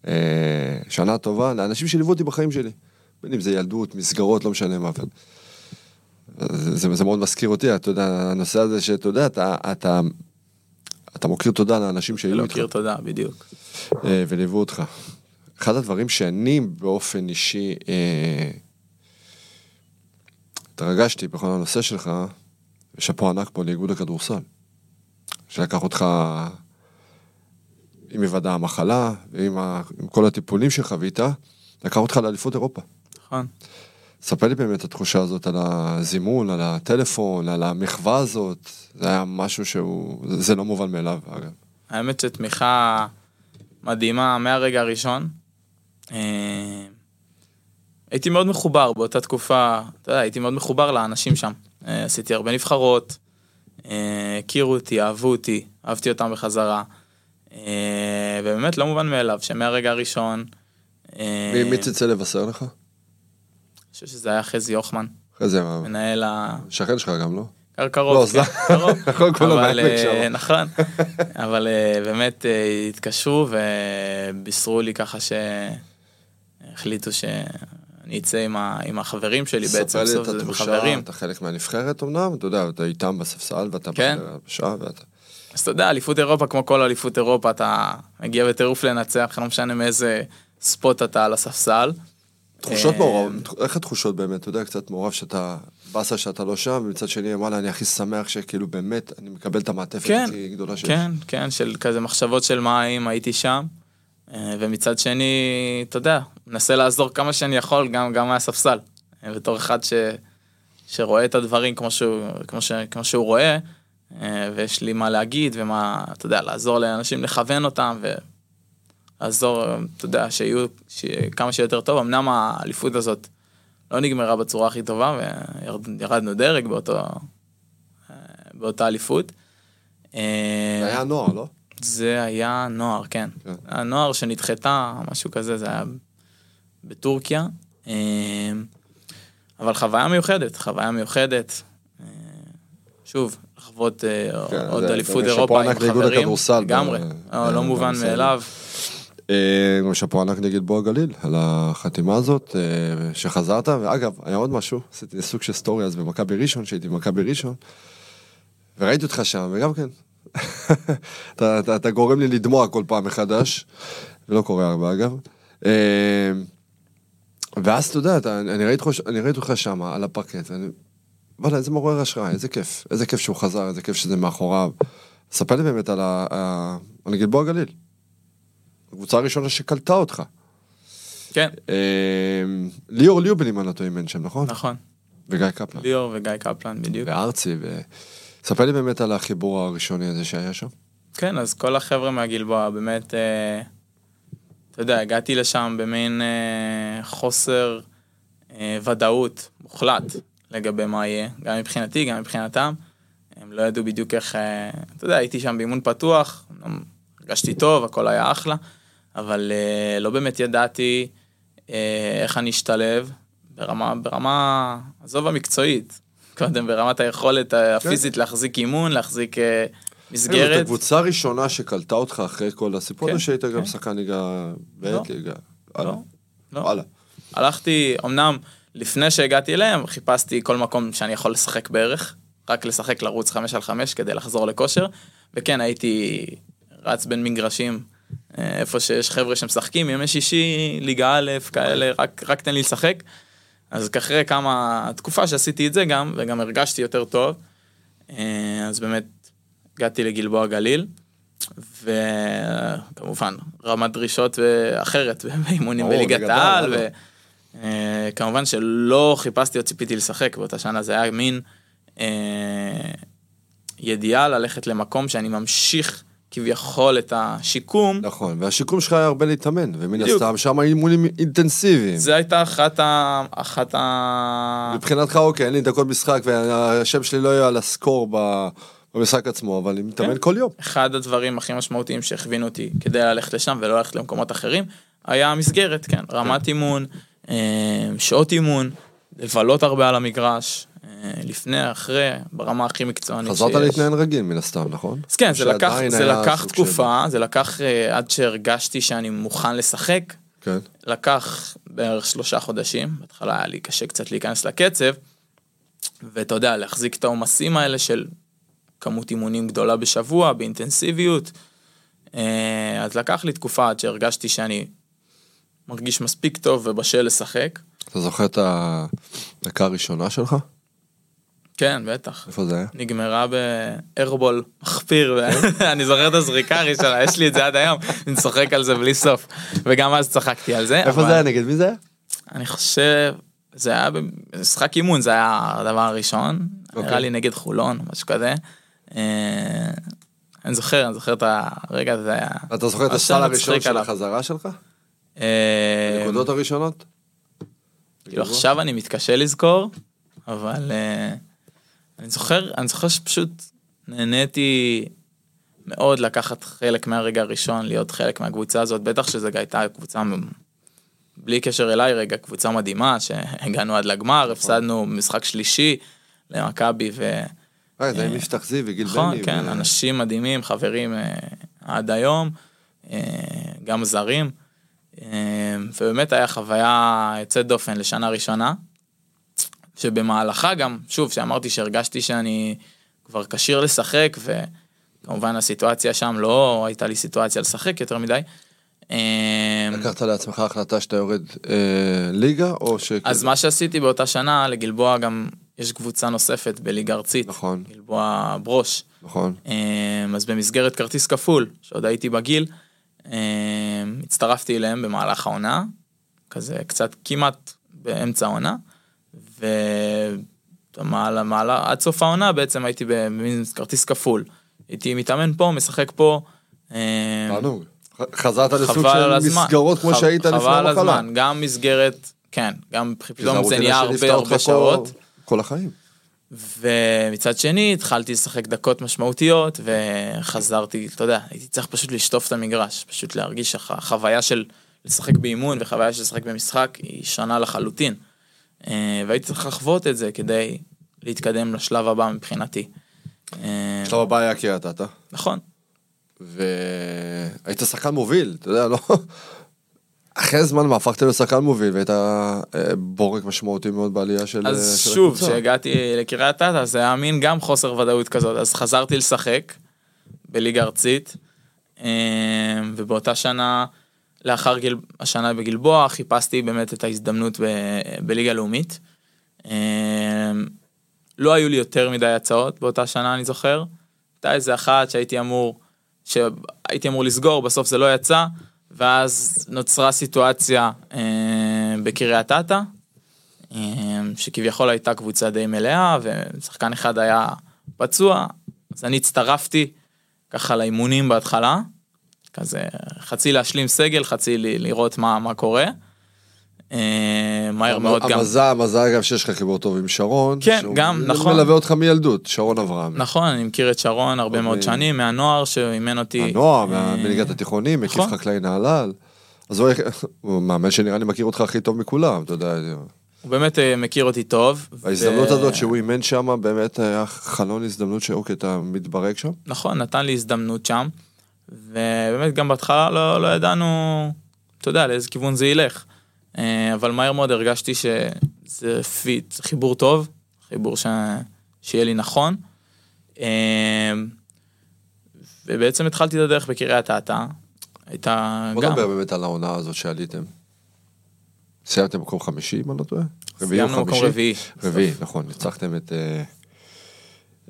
אה, שנה טובה לאנשים שליוו אותי בחיים שלי. בין אם זה ילדות, מסגרות, לא משנה מה. אבל... זה, זה, זה מאוד מזכיר אותי, אתה יודע, הנושא הזה שאתה יודע, אתה, אתה אתה מוקיר תודה לאנשים שהיו איתך מכיר תודה, בדיוק. אה, וליוו אותך. אחד הדברים שאני באופן אישי אה, התרגשתי בכל הנושא שלך, ושאפו ענק פה לאיגוד הכדורסל, שלקח אותך עם היוודע המחלה ועם ה, עם כל הטיפולים שחווית, לקח אותך לאליפות אירופה. נכון. ספר לי באמת את התחושה הזאת על הזימון, על הטלפון, על המחווה הזאת, זה היה משהו שהוא, זה, זה לא מובן מאליו אגב. האמת שתמיכה מדהימה מהרגע הראשון. הייתי מאוד מחובר באותה תקופה, אתה יודע, הייתי מאוד מחובר לאנשים שם. אה, עשיתי הרבה נבחרות, אה, הכירו אותי, אהבו אותי, אהבתי אותם בחזרה. אה, ובאמת לא מובן מאליו שמהרגע הראשון... מי מי צלצל לבשר לך? אני חושב שזה היה חזי הוחמן, אחרי זה, מנהל ה... שכן שלך גם, לא? קר קרוב, לא. קרוב. הכל כולו אבל. נכון, אבל באמת התקשרו ובישרו לי ככה שהחליטו שאני אצא עם ה- עם החברים שלי בעצם, לי את התחושה. אתה חלק מהנבחרת אמנם, אתה יודע, אתה איתם בספסל ואתה כן. בשעה ואתה... אז אתה יודע, אליפות אירופה, כמו כל אליפות אירופה, אתה מגיע בטירוף לנצח, לא משנה מאיזה ספוט אתה על הספסל. תחושות אה, מעורב, איך התחושות באמת, אתה יודע, קצת מעורב שאתה, באסה שאתה לא שם, ומצד שני, וואלה, אני הכי שמח שכאילו באמת, אני מקבל את המעטפת כן, הכי גדולה שיש. כן, כן, של כזה מחשבות של מה אם הייתי שם. אה, ומצד שני, אתה יודע, מנסה לעזור כמה שאני יכול, גם, גם מהספסל. אה, בתור אחד ש, שרואה את הדברים כמו שהוא, כמו ש, כמו שהוא רואה, אה, ויש לי מה להגיד ומה, אתה יודע, לעזור לאנשים לכוון אותם ולעזור, אתה יודע, שיהיו כמה שיותר טוב. אמנם האליפות הזאת לא נגמרה בצורה הכי טובה, וירדנו דרג באותו, באותה אליפות. זה היה נוער, לא? זה היה נוער, כן. כן. הנוער שנדחתה, משהו כזה, זה היה בטורקיה. אה, אבל חוויה מיוחדת, חוויה מיוחדת. אה, שוב, לחוות אה, כן, עוד אליפות אירופה עם חברים. לגמרי, לא, לא מובן. מאליו. גם שאפו ענק נגד בוא הגליל, על החתימה הזאת, שחזרת, ואגב, היה עוד משהו, עשיתי סוג של סטורי אז במכבי ראשון, שהייתי במכבי ראשון, וראיתי אותך שם, וגם כן, אתה, אתה, אתה גורם לי לדמוע כל פעם מחדש, ולא קורה הרבה אגב. אה, ואז אתה יודע, אתה, אני, ראיתי, ראיתי אותך שם, על הפרקט, ואני, וואלה, איזה מעורר השראה, איזה כיף, איזה כיף שהוא חזר, איזה כיף שזה מאחוריו. ספר לי באמת על ה... ה- על גלבוע גליל. הקבוצה הראשונה שקלטה אותך. כן, אה, ליאור ליובל, אם אני לא טועה, אימן שם, נכון? נכון. וגיא קפלן. ליאור וגיא קפלן, בדיוק. וארצי, ו... ספר לי באמת על החיבור הראשוני הזה שהיה שם. כן, אז כל החבר'ה מהגלבוע, באמת, אה, אתה יודע, הגעתי לשם במין אה, חוסר אה, ודאות מוחלט לגבי מה יהיה, גם מבחינתי, גם מבחינתם. הם לא ידעו בדיוק איך, אה, אתה יודע, הייתי שם באימון פתוח, הרגשתי טוב, הכל היה אחלה, אבל אה, לא באמת ידעתי אה, איך אני אשתלב ברמה, ברמה, עזוב המקצועית, קודם ברמת היכולת הפיזית להחזיק אימון, להחזיק אה, זאת מסגרת. הקבוצה הראשונה שקלטה אותך אחרי כל הסיפור כן, הזה, שהיית גם כן. שחקן ליגה ב' לא. ליגה. לא. לא. וואלה. הלכתי, אמנם לפני שהגעתי אליהם, חיפשתי כל מקום שאני יכול לשחק בערך, רק לשחק לרוץ חמש על חמש כדי לחזור לכושר, וכן, הייתי רץ בין מגרשים, אה, איפה שיש חבר'ה שמשחקים, ימי שישי, ליגה א', כאלה, רק, רק תן לי לשחק. אז אחרי כמה, תקופה שעשיתי את זה גם, וגם הרגשתי יותר טוב, אה, אז באמת הגעתי לגלבוע גליל, וכמובן רמת דרישות אה, אחרת באימונים בליגת העל? וכמובן שלא חיפשתי או ציפיתי לשחק באותה שנה, זה היה מין אה, ידיעה ללכת למקום שאני ממשיך כביכול את השיקום. נכון, והשיקום שלך היה הרבה להתאמן, ומן. הסתם שם אימונים אינטנסיביים. זה הייתה אחת ה... אחת ה... מבחינתך, אוקיי, אין לי דקות משחק, והשם שלי לא יהיה על הסקור ב- במשחק עצמו, אבל אני מתאמן כן. כל יום. אחד הדברים הכי משמעותיים שהכווינו אותי כדי ללכת לשם ולא ללכת למקומות אחרים, היה המסגרת, כן, רמת אימון, אה, שעות אימון, לבלות הרבה על המגרש, לפני, אחרי, ברמה הכי מקצוענית חזרת שיש. להתנהל רגיל, מן הסתם, נכון? אז כן, זה לקח, זה לקח סוג של- תקופה, זה לקח אה, עד שהרגשתי שאני מוכן לשחק, כן. לקח בערך שלושה חודשים, בהתחלה היה לי קשה קצת להיכנס לקצב, ואתה יודע, להחזיק את העומסים האלה של כמות אימונים גדולה בשבוע, באינטנסיביות. אה, אז לקח לי תקופה עד שהרגשתי שאני מרגיש מספיק טוב ובשל לשחק. אתה זוכר את הדקה הראשונה שלך? כן, בטח. איפה זה היה? נגמרה בארבול מחפיר, ואני זוכר את הזריקה הראשונה, יש לי את זה עד היום, אני צוחק על זה בלי סוף. וגם אז צחקתי על זה. איפה זה היה? נגד מי זה היה? אני חושב, זה היה במשחק אימון, זה היה הדבר הראשון. אוקיי. נראה לי נגד חולון, משהו כזה. אה, אני זוכר, אני זוכר את הרגע הזה. אתה זוכר את הסל הראשון של. החזרה שלך? אה, הנקודות הראשונות? כאילו עכשיו אני מתקשה לזכור, אבל אה, אני זוכר, אני זוכר שפשוט נהניתי מאוד לקחת חלק מהרגע הראשון, להיות חלק מהקבוצה הזאת, בטח שזו הייתה קבוצה, בלי קשר אליי רגע, קבוצה מדהימה, שהגענו עד לגמר, הפסדנו משחק שלישי למכבי, ו... אה, זה עם יפתח זיו וגיל בני. נכון, כן, אנשים מדהימים, חברים אה, עד היום, אה, גם זרים, אה, ובאמת היה חוויה יוצאת דופן לשנה ראשונה, שבמהלכה גם, שוב, שאמרתי שהרגשתי שאני כבר כשיר לשחק, וכמובן הסיטואציה שם לא הייתה לי סיטואציה לשחק יותר מדי. אה, לקחת לעצמך החלטה שאתה יורד אה, ליגה, או ש... אז מה שעשיתי באותה שנה, לגלבוע גם, יש קבוצה נוספת בליגה ארצית, נכון. גלבוע ברוש. נכון. אמ, אז במסגרת כרטיס כפול, שעוד הייתי בגיל, אמ, הצטרפתי אליהם במהלך העונה, כזה קצת כמעט באמצע העונה, ומעלה, עד סוף העונה בעצם הייתי במין כרטיס כפול. הייתי מתאמן פה, משחק פה. אמ, תענוג. חזרת לסוג של. מסגרות כמו שהיית לפני חבל על המחלה. הזמן, גם מסגרת, כן, גם פתאום זה נהיה הרבה הרבה שעות. כל החיים. ומצד שני התחלתי לשחק דקות משמעותיות וחזרתי, אתה יודע, הייתי צריך פשוט לשטוף את המגרש, פשוט להרגיש שהחוויה של לשחק באימון וחוויה של לשחק במשחק היא שונה לחלוטין. אה, והייתי צריך לחוות את זה כדי להתקדם לשלב הבא מבחינתי. אה, השלב הבא היה קריית אתא, נכון, והיית שחקן מוביל, אתה יודע, לא... אחרי זמן מה הפכת לשחקן מוביל והיית אה, בורק משמעותי מאוד בעלייה של אז של שוב. כשהגעתי לקריית אתא זה היה מין גם חוסר ודאות כזאת, אז חזרתי לשחק בליגה ארצית, ובאותה שנה, לאחר גיל, השנה בגלבוע, חיפשתי באמת את ההזדמנות ב, בליגה לאומית. אה, לא היו לי יותר מדי הצעות באותה שנה, אני זוכר. הייתה איזה אחת שהייתי אמור, שהייתי אמור לסגור, בסוף זה לא יצא, ואז נוצרה סיטואציה אה, בקריית אתא, אה, שכביכול הייתה קבוצה די מלאה, ושחקן אחד היה פצוע, אז אני הצטרפתי ככה לאימונים בהתחלה, כזה חצי להשלים סגל, חצי ל- לראות מה, מה קורה. אה, מהר מאוד גם, המזל, המזל אגב שיש לך חיבור טוב עם שרון. כן, שהוא גם, נכון. מלווה אותך מילדות, שרון אברהם. נכון, אני מכיר את שרון הרבה מאוד אוקיי. שנים, מהנוער שאימן אותי. הנוער, אה, מליגת התיכונים, מקיף נכון. חקלאי נהלל. אז הוא מאמן שנראה לי מכיר אותך הכי טוב מכולם, אתה יודע. הוא באמת אה, מכיר אותי טוב. ההזדמנות הזאת שהוא אימן שם, באמת היה חלון הזדמנות שאוקיי, אתה מתברג שם? נכון, נתן לי הזדמנות שם, ובאמת גם בהתחלה לא, לא ידענו, אתה יודע, לאיזה כיוון זה ילך. אה, אבל מהר מאוד הרגשתי שזה פיט, חיבור טוב, חיבור ש... שיהיה לי נכון. אה, ובעצם התחלתי את הדרך בקריית אתא, הייתה בוא גם, נדבר באמת על העונה הזאת שעליתם. סיימתם מקום חמישי, אם אני לא טועה? סיימנו מקום? רביעי. רביעי, נכון, ניצחתם את אה,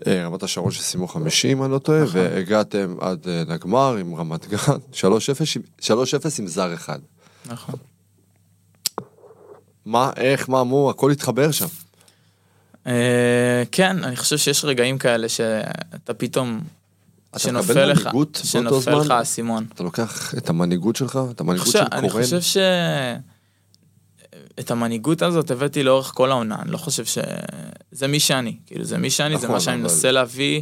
רמת השרון שסיימו חמישי, אם אני לא טועה, נכון. והגעתם עד אה, לגמר עם רמת גן, 3-0 עם- 3-0 עם זר אחד. נכון. מה, איך, מה, מו, הכל התחבר שם. אה, כן, אני חושב שיש רגעים כאלה שאתה פתאום, שנופל לך, שנופל לך? האסימון. אתה לוקח את המנהיגות שלך, את המנהיגות של אני קורן. חושב ש... את המנהיגות הזאת הבאתי לאורך כל העונה, אני לא חושב ש... זה מי שאני, כאילו זה מי שאני, זה נכון, מה שאני אבל- מנסה להביא,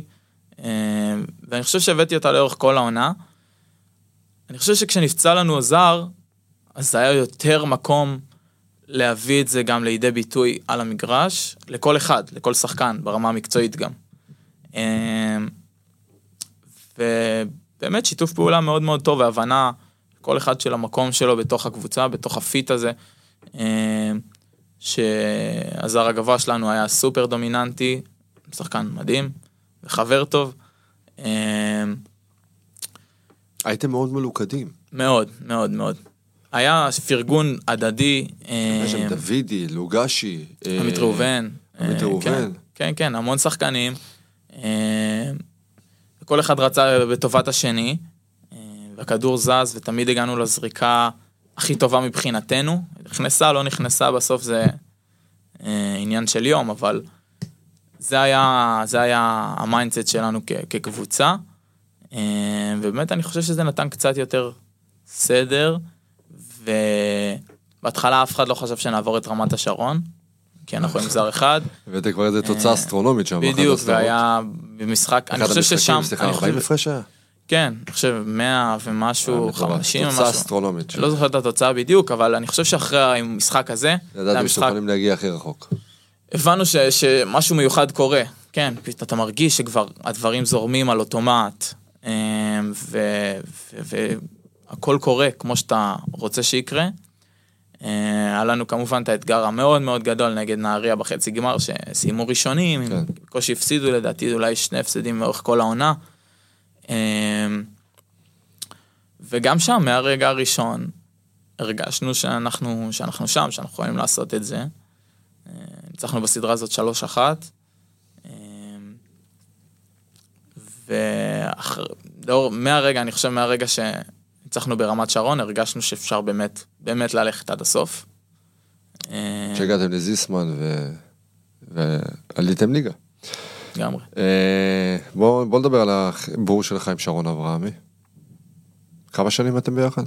אה, ואני חושב שהבאתי אותה לאורך כל העונה. אני חושב שכשנפצע לנו זר, אז זה היה יותר מקום להביא את זה גם לידי ביטוי על המגרש, לכל אחד, לכל שחקן, ברמה המקצועית גם. אה, ובאמת שיתוף פעולה מאוד מאוד טוב והבנה, כל אחד של המקום שלו בתוך הקבוצה, בתוך הפיט הזה, שהזר הגבוה שלנו היה סופר דומיננטי, שחקן מדהים, וחבר טוב. אה, הייתם מאוד מלוכדים. מאוד, מאוד, מאוד. היה פרגון הדדי. היה שם אה, דוידי, לוגשי. אה, עמית ראובן. עמית אה, ראובן. כן, כן, כן, המון שחקנים. כל אחד רצה בטובת השני, אה, והכדור זז, ותמיד הגענו לזריקה הכי טובה מבחינתנו. נכנסה, לא נכנסה, בסוף זה אה, עניין של יום, אבל זה היה, זה היה ה mindset שלנו כ- כקבוצה. אה, ובאמת אני חושב שזה נתן קצת יותר סדר, ובהתחלה אף אחד לא חשב שנעבור את רמת השרון, כי אנחנו עם זר אחד. הבאתם כבר איזה תוצאה אסטרונומית שם. בדיוק. והיה במשחק, אני אחד חושב המשחקים, ששם, סליחה, אני 40 חושב, הפרש היה? כן, אני חושב 100 ומשהו, מטורף. 50 תוצאה ומשהו. אסטרונומית. לא זוכר את התוצאה בדיוק, אבל אני חושב שאחרי המשחק הזה, ידעתם שאתם יכולים להגיע הכי רחוק. הבנו ש, שמשהו מיוחד קורה. כן, אתה מרגיש שכבר הדברים זורמים על אוטומט, ו- והכל קורה כמו שאתה רוצה שיקרה. אה, היה לנו כמובן את האתגר המאוד מאוד גדול נגד נהריה בחצי גמר, שסיימו ראשונים, כן. הם בקושי הפסידו לדעתי אולי שני הפסדים לאורך כל העונה. אמ, וגם שם, מהרגע הראשון, הרגשנו שאנחנו, שאנחנו שם, שאנחנו יכולים לעשות את זה. אה, ניצחנו בסדרה הזאת 3-1. אה, ומהרגע, אני חושב מהרגע שניצחנו ברמת שרון, הרגשנו שאפשר באמת, באמת ללכת עד הסוף. כשהגעתם לזיסמן ועליתם ליגה. לגמרי. אה, בוא נדבר על החיבור שלך עם שרון אברהמי. כמה שנים אתם ביחד?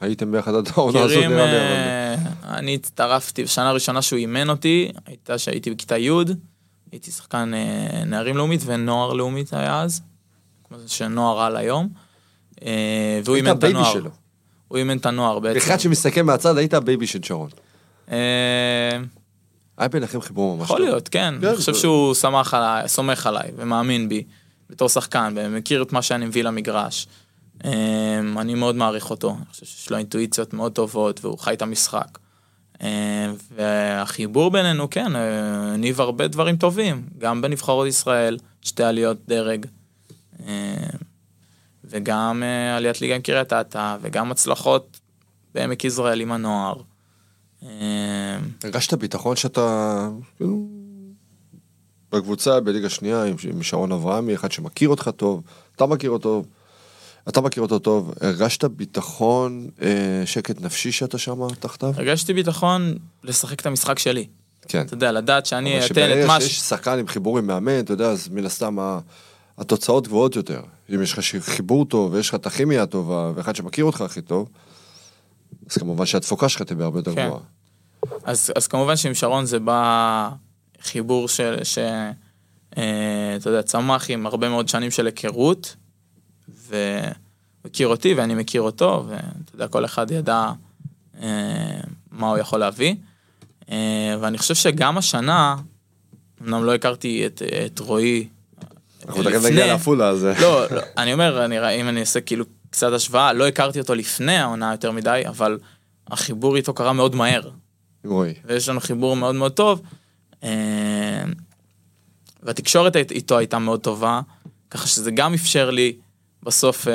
הייתם ביחד עד העונה הזאת נראה לי. אה, אני הצטרפתי בשנה הראשונה שהוא אימן אותי, הייתה שהייתי בכיתה י', הייתי שחקן אה, נערים לאומית ונוער לאומית היה אז, כמו שנוער על היום. והוא אימן את הנוער. הוא אימן את הנוער בעצם. אחד שמסתכל מהצד היית ה baby של שרון. היה ביניכם חיבור ממש יכול טוב. להיות, כן. כן, אני חושב שהוא סמך עליי, סומך עליי ומאמין בי בתור שחקן, ומכיר את מה שאני מביא למגרש. אה, אני מאוד מעריך אותו, אני חושב שיש לו אינטואיציות מאוד טובות והוא חי את המשחק. אה, והחיבור בינינו, כן, הניב הרבה דברים טובים, גם בנבחרות ישראל, שתי עליות דרג, אה, וגם אה, עליית ליגה עם קריית אתא, וגם הצלחות בעמק יזרעאל עם הנוער. אה, הרגשת ביטחון שאתה... כאילו, בקבוצה בליגה שנייה עם שרון אברהמי, אחד שמכיר אותך טוב, אתה מכיר אותו, אתה מכיר אותו טוב, הרגשת ביטחון, אה, שקט נפשי שאתה שם תחתיו? הרגשתי ביטחון לשחק את המשחק שלי. כן. אתה יודע, לדעת שאני אתן את מה שיש ש... שחקן עם חיבור עם מאמן, אתה יודע, אז מן הסתם התוצאות גבוהות יותר. אם יש לך חיבור טוב ויש לך את הכימיה הטובה, ואחד שמכיר אותך הכי טוב, אז כמובן שהתפוקה שלך תהיה הרבה יותר כן. גבוהה. אז, אז כמובן שעם שרון זה בא חיבור של, ש... אה, אתה יודע, צמח עם הרבה מאוד שנים של היכרות, ומכיר אותי ואני מכיר אותו, ואתה יודע, כל אחד ידע אה, מה הוא יכול להביא. אה, ואני חושב שגם השנה, אמנם לא הכרתי את, את רועי אנחנו תכף נגיע לעפולה, אז... לא, לא, אני אומר, אני, אם אני אעשה כאילו קצת השוואה, לא הכרתי אותו לפני העונה יותר מדי, אבל החיבור איתו קרה מאוד מהר, רועי. ויש לנו חיבור מאוד מאוד טוב. אה, והתקשורת אית- איתו הייתה מאוד טובה, ככה שזה גם אפשר לי בסוף אה,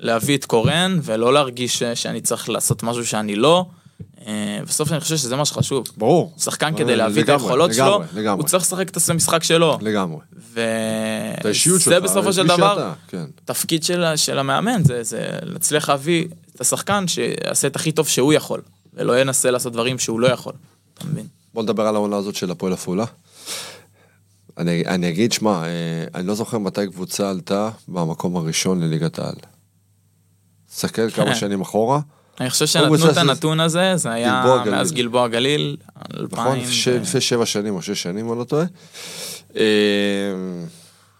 להביא את קורן, ולא להרגיש ש- שאני צריך לעשות משהו שאני לא. אה, בסוף אני חושב שזה מה שחשוב. ברור. שחקן כדי להביא את היכולות שלו. הוא צריך לשחק את המשחק שלו. לגמרי. וזה בסופו של דבר, כן. תפקיד של, המאמן זה, זה להצליח להביא את השחקן שיעשה את הכי טוב שהוא יכול, ולא ינסה לעשות דברים שהוא לא יכול, אתה מבין? בוא נדבר על העונה הזאת של הפועל עפולה. אני, אני אגיד, שמע, אה, אני לא זוכר מתי קבוצה עלתה במקום הראשון לליגת העל. תסתכל כמה שנים אחורה, אני חושב שנתנו את הנתון הזה, זה היה. מאז גלבוע גליל, נכון? 2000, ש- ו- לפני שבע שנים או שש שנים, אני לא טועה. אה,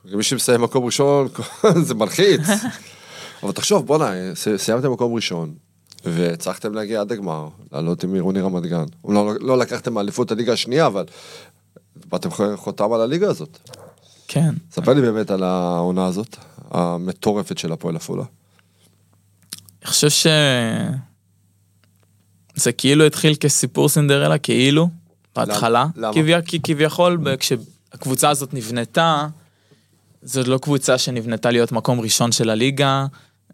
מי שמסיים מקום ראשון, זה מלחיץ. אבל תחשוב, בואנה, סיימתם מקום ראשון, והצלחתם להגיע עד הגמר, לעלות עם עירוני רמת גן. לא, לא לקחתם אליפות הליגה השנייה, אבל באתם חותם על הליגה הזאת. כן. ספר לי באמת על העונה הזאת, המטורפת של הפועל עפולה. אני חושב ש... זה כאילו התחיל כסיפור סינדרלה, כאילו, בהתחלה. למה? כביה, כי כביכול, כשהקבוצה הזאת נבנתה, זאת לא קבוצה שנבנתה להיות מקום ראשון של הליגה,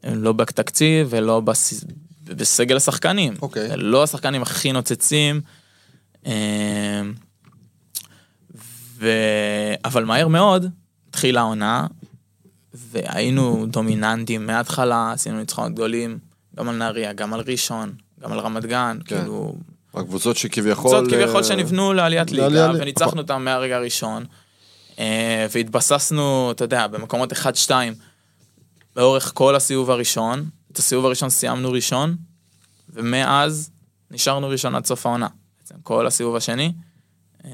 לא בתקציב ולא בס... בסגל השחקנים. אוקיי. זה לא השחקנים הכי נוצצים. אה, ו... אבל מהר מאוד התחילה העונה, והיינו דומיננטים מההתחלה, עשינו ניצחונות גדולים, גם על נהריה, גם על ראשון, גם על רמת גן, כן. כאילו, הקבוצות שכביכול... קבוצות כביכול אה, שנבנו לעליית ליגה, לעלייה- וניצחנו. אותם מהרגע הראשון. אה, והתבססנו, אתה יודע, במקומות 1-2 לאורך כל הסיבוב הראשון. את הסיבוב הראשון סיימנו ראשון, ומאז נשארנו ראשון עד סוף העונה. בעצם כל הסיבוב השני אה,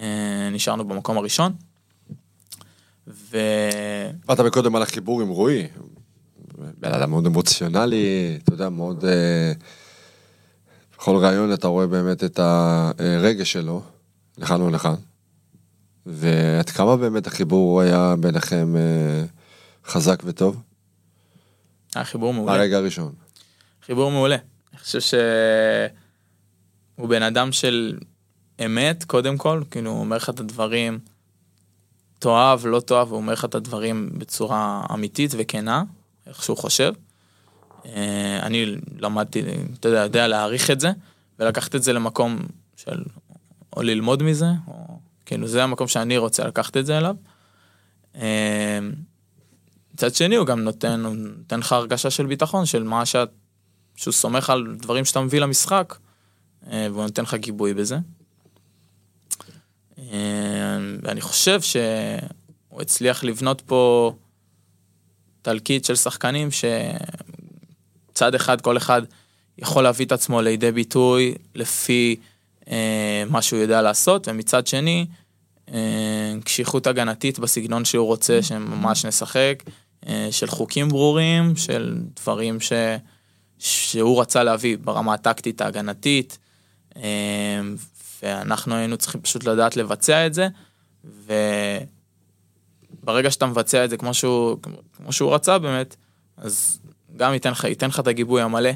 נשארנו במקום הראשון. ו... דיברת מקודם על החיבור עם רועי. בן אדם מאוד אמוציונלי, אתה יודע, מאוד... אה, בכל ראיון אתה רואה באמת את הרגש שלו, לכאן ולכאן. ועד כמה באמת החיבור היה ביניכם אה, חזק וטוב? היה חיבור מעולה. מהרגע הראשון. חיבור מעולה. אני חושב שהוא בן אדם של אמת, קודם כל, כאילו, הוא אומר לך את הדברים, תאהב, לא תאהב, הוא אומר לך את הדברים בצורה אמיתית וכנה, איך שהוא חושב. אה, אני למדתי, אתה יודע, יודע להעריך את זה, ולקחת את זה למקום של, או ללמוד מזה, או כאילו, זה המקום שאני רוצה לקחת את זה אליו. אה, מצד שני, הוא גם נותן, הוא נותן לך הרגשה של ביטחון, של מה שאת, שהוא סומך על דברים שאתה מביא למשחק, אה, והוא נותן לך גיבוי בזה. אה, ואני חושב שהוא הצליח לבנות פה תלקיט של שחקנים שצד אחד, כל אחד יכול להביא את עצמו לידי ביטוי לפי אה, מה שהוא יודע לעשות, ומצד שני, אה, קשיחות הגנתית בסגנון שהוא רוצה שממש נשחק, אה, של חוקים ברורים, של דברים ש... שהוא רצה להביא ברמה הטקטית ההגנתית, אה, ואנחנו היינו צריכים פשוט לדעת לבצע את זה, וברגע שאתה מבצע את זה כמו שהוא, כמו שהוא רצה באמת, אז גם ייתן לך, ייתן לך את הגיבוי המלא,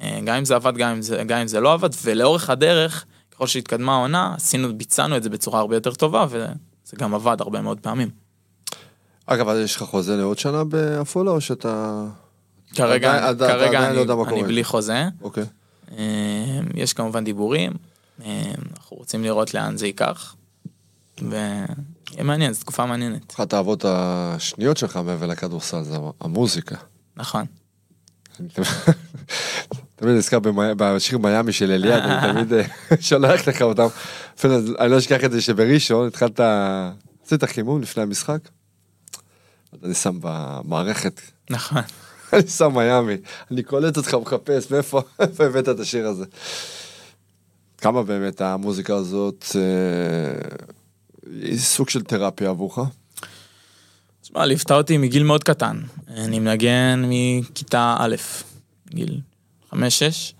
אה, גם אם זה עבד, גם אם זה, גם אם זה לא עבד, ולאורך הדרך, ככל שהתקדמה העונה, עשינו, ביצענו את זה בצורה הרבה יותר טובה, וזה גם עבד הרבה מאוד פעמים. אגב, אז יש לך חוזה לעוד שנה בעפולה, או שאתה... כרגע, עדיין- כרגע עדיין לא יודע אני, מה אני קורה. בלי חוזה, אוקיי. אה, יש כמובן דיבורים, אנחנו רוצים לראות לאן זה ייקח, ויהיה מעניין, זו תקופה מעניינת, אחת האהבות השניות שלך מעבר לכדורסל זה המוזיקה. נכון. תמיד- נזכר בשיר מיאמי של אליעד, אני תמיד אה, שולח לך אותם. אפילו אני לא אשכח את זה שבראשון התחלת, עשית חימום לפני המשחק. אני שם במערכת, נכון. אני שם מיאמי, אני קולט אותך מחפש, מאיפה הבאת את השיר הזה. כמה באמת המוזיקה הזאת אה, היא סוג של תרפיה עבורך? תשמע, ליוותה אותי מגיל מאוד קטן. אני מנגן מכיתה א', גיל חמש, שש.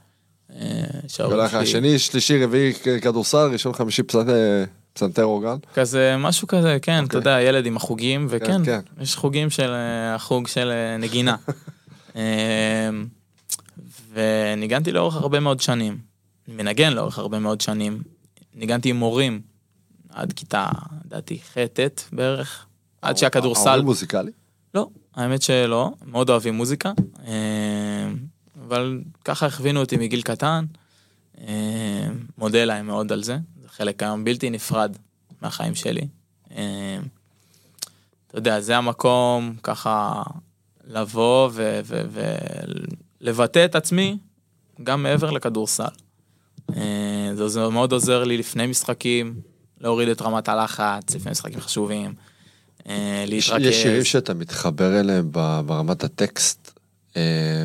אה, שההורים ולך שלי- השני, שלישי, רביעי כדורסל, ראשון חמישי פסנ- פסנתר אורגן. כזה, משהו כזה, כן, אתה אוקיי. יודע, ילד עם החוגים, וכן, כן. יש חוגים של, אה, החוג של אה, נגינה. אה, וניגנתי לאורך הרבה מאוד שנים. מנגן לאורך הרבה מאוד שנים. ניגנתי עם מורים עד כיתה, לדעתי, ח'-ט' בערך. עד שהכדורסל... ההורים מוזיקלי? לא, האמת שלא, מאוד אוהבים מוזיקה, אה, אבל ככה הכווינו אותי מגיל קטן, אה, מודה להם מאוד על זה, זה חלק היום בלתי נפרד מהחיים שלי. אה, אתה יודע, זה המקום ככה לבוא ולבטא את עצמי גם מעבר לכדורסל. אה, זה זה מאוד עוזר לי לפני משחקים, להוריד את רמת הלחץ, לפני משחקים חשובים. אה, להתרכז. יש שירים שאתה מתחבר אליהם ברמת הטקסט, אה,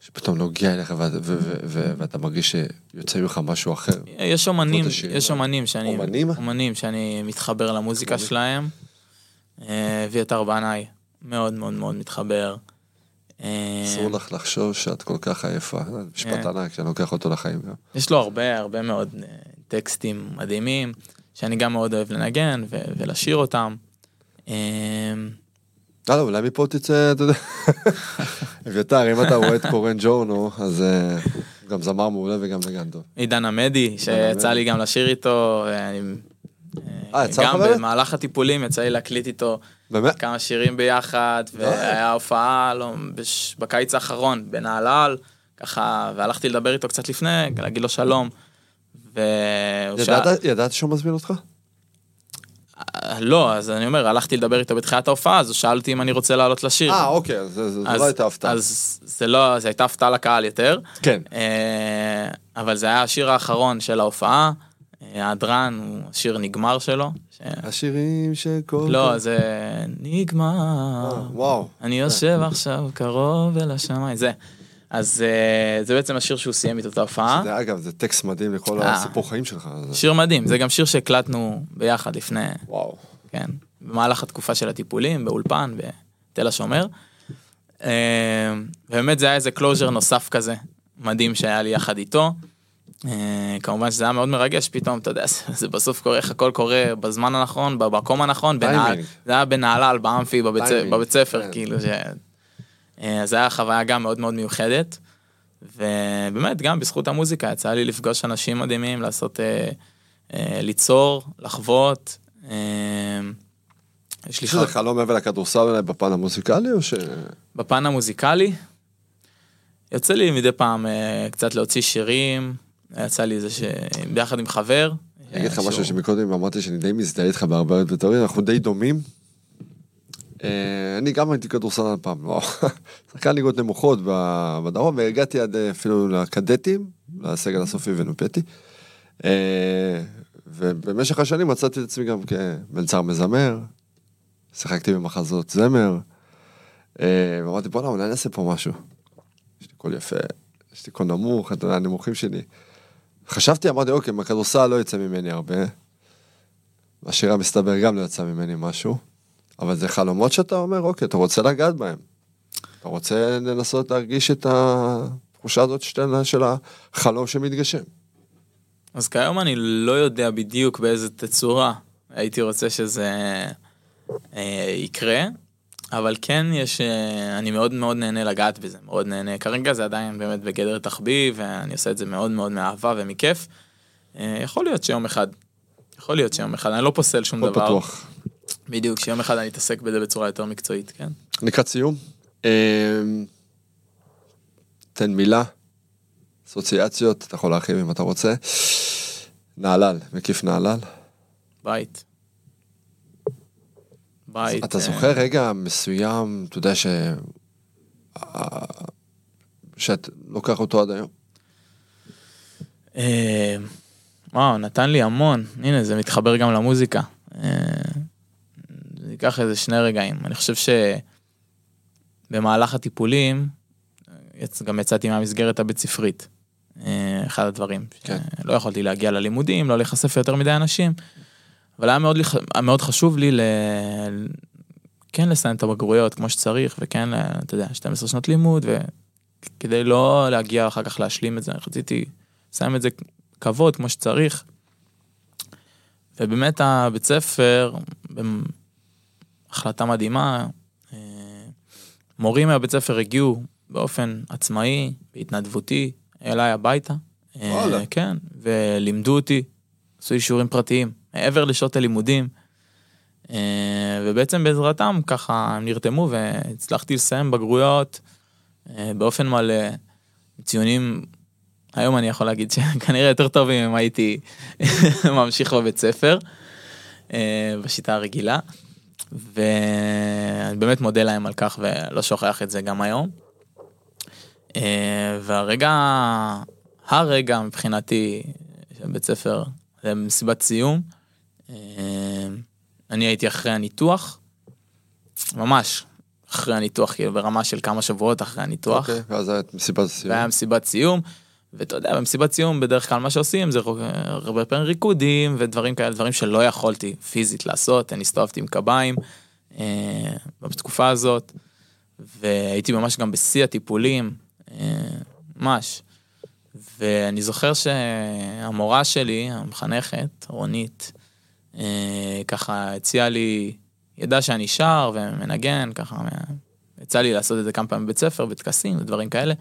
שפתאום נוגע אליך ו- ו- ואתה מרגיש שיוצא ממך משהו אחר. יש אומנים. יש אומנים שאני, אומנים? אומנים שאני מתחבר למוזיקה. שלהם. אביתר בנאי, מאוד מאוד מאוד מתחבר. אה, אסור לך לחשוב שאת כל כך עייפה. משפט כן. ענק שאני לוקח אותו לחיים. יש לו הרבה הרבה מאוד אה, טקסטים מדהימים, שאני גם מאוד אוהב לנגן ולשיר אותם. אה, יאללה, אולי מפה תצא, אתה יודע. אביתר, אם אתה רואה את קורן ג'ורנו, אז אה, גם זמר מעולה וגם נגן טוב. עידן עמדי, שיצא. לי גם לשיר איתו, גם באמת? במהלך הטיפולים יצא לי להקליט איתו באמת? כמה שירים ביחד, והיה הופעה לא, בש... בקיץ האחרון בנהלל, ככה, והלכתי לדבר איתו קצת לפני, להגיד לו שלום. והוא שאל... ידעת- ידעת שהוא מזמין אותך? אה, לא, אז אני אומר, הלכתי לדבר איתו בתחילת ההופעה, אז הוא שאל אותי אם אני רוצה לעלות לשיר. אה, אוקיי, אז אז- לא הייתה הפתעה. אז זה לא, זו הייתה הפתעה לקהל יותר. כן. אה, אבל זה היה השיר האחרון של ההופעה, ההדרן הוא השיר נגמר שלו. ש... השירים שכל... לא, זה נגמר. אה, וואו. אני יושב עכשיו קרוב אל השמיים, זה. אז אה, זה בעצם השיר שהוא סיים איתו את ההופעה. זה אגב, זה טקסט מדהים לכל אה. הסיפור חיים שלך. זה- שיר מדהים, זה גם שיר שהקלטנו ביחד לפני, וואו. כן, במהלך התקופה של הטיפולים, באולפן, בתל השומר. באמת זה היה איזה closure נוסף כזה, מדהים שהיה לי יחד איתו. אה, כמובן שזה היה מאוד מרגש, פתאום, אתה יודע, זה- בסוף קורה, איך הכל קורה בזמן הנכון, במקום הנכון. זה היה בנהלל, באמפי, בבית, ספר, כן. כאילו. אה, אז זה היה חוויה גם מאוד מאוד מיוחדת. ובאמת, גם בזכות המוזיקה יצא לי לפגוש אנשים מדהימים, לעשות, אה, אה, ליצור, לחוות. אה, יש לי. חלום מעבר לכדורסל אולי בפן המוזיקלי, או ש... בפן המוזיקלי, יוצא לי מדי פעם אה, קצת להוציא שירים, יצא לי איזה ש... ביחד עם חבר. אני אגיד לך משהו שמקודם אמרתי שאני די מזדהה איתך בהרבה דברים, אנחנו די דומים. אה, אני גם הייתי כדורסלן פעם, וואו. שחקן ליגות נמוכות בדרום, והגעתי עד אה, אפילו לקדטים, לסגל הסופי ונופטי. אה, ובמשך השנים מצאתי את עצמי גם כמלצר מזמר, שיחקתי במחזות זמר, ואמרתי בואנה אולי נעשה פה משהו. יש לי קול יפה, יש לי קול נמוך, אתה יודע, הנמוכים שלי. חשבתי, אמרתי, אוקיי, מהכדורסל לא יצא ממני הרבה. השירה מסתבר גם לא יצא ממני משהו. אבל זה חלומות שאתה אומר, אוקיי, אתה רוצה לגעת בהם. אתה רוצה לנסות להרגיש את התחושה הזאת שאתה, של החלום שמתגשם. אז כיום אני לא יודע בדיוק באיזה תצורה הייתי רוצה שזה אה, יקרה, אבל כן יש, אה, אני מאוד מאוד נהנה לגעת בזה, מאוד נהנה. כרגע זה עדיין באמת בגדר תחביב, ואני עושה את זה מאוד מאוד מאהבה ומכיף. אה, יכול להיות שיום אחד, יכול להיות שיום אחד, אני לא פוסל שום דבר. פתוח. בדיוק, שיום אחד אני אתעסק בזה בצורה יותר מקצועית, כן? לקראת סיום, אמ, תן מילה, אסוציאציות, אתה יכול להרחיב אם אתה רוצה. נהלל, מקיף נהלל. בית. בית. אתה אה, זוכר רגע מסוים, אתה יודע ש... אה, שאת לוקח אותו עד היום? אה, וואו, נתן לי המון. הנה, זה מתחבר גם למוזיקה. זה ייקח איזה שני רגעים. אני חושב שבמהלך הטיפולים, גם יצאתי מהמסגרת הבית ספרית. אחד הדברים. כן. לא יכולתי להגיע ללימודים, לא להיחשף ליותר מדי אנשים. אבל היה מאוד, מאוד חשוב לי ל... כן לסיים את הבגרויות כמו שצריך, וכן, ל- אתה יודע, 12 שנות לימוד, וכדי לא להגיע אחר כך להשלים את זה, רציתי לסיים את זה כבוד כמו שצריך. ובאמת הבית ספר, החלטה מדהימה, אה, מורים מהבית ספר הגיעו באופן עצמאי, בהתנדבותי, אליי הביתה. אה, וואלה. כן, ולימדו אותי, עשו לי שיעורים פרטיים, מעבר לשעות הלימודים. אה, ובעצם בעזרתם ככה הם נרתמו והצלחתי לסיים בגרויות אה, באופן מלא, ציונים, היום אני יכול להגיד שכנראה יותר טובים אם הייתי ממשיך בבית ספר, אה, בשיטה הרגילה. ואני באמת מודה להם על כך ולא שוכח את זה גם היום. והרגע, הרגע מבחינתי בית ספר, זה מסיבת סיום. אה, אני הייתי אחרי הניתוח, ממש אחרי הניתוח, כאילו ברמה של כמה שבועות אחרי הניתוח. אוקיי, ואז הייתה מסיבת הסיום. והיה מסיבת סיום, ואתה יודע, במסיבת סיום בדרך כלל מה שעושים זה הרבה פעמים ריקודים ודברים כאלה, דברים שלא יכולתי פיזית לעשות, אני הסתובבתי עם קביים אה, בתקופה הזאת, והייתי ממש גם בשיא הטיפולים, אה, ממש. ואני זוכר שהמורה שלי, המחנכת, רונית, ככה הציעה לי, ידעה שאני שר ומנגן, ככה, יצא לי לעשות את זה כמה פעמים בבית ספר, בטקסים ודברים כאלה,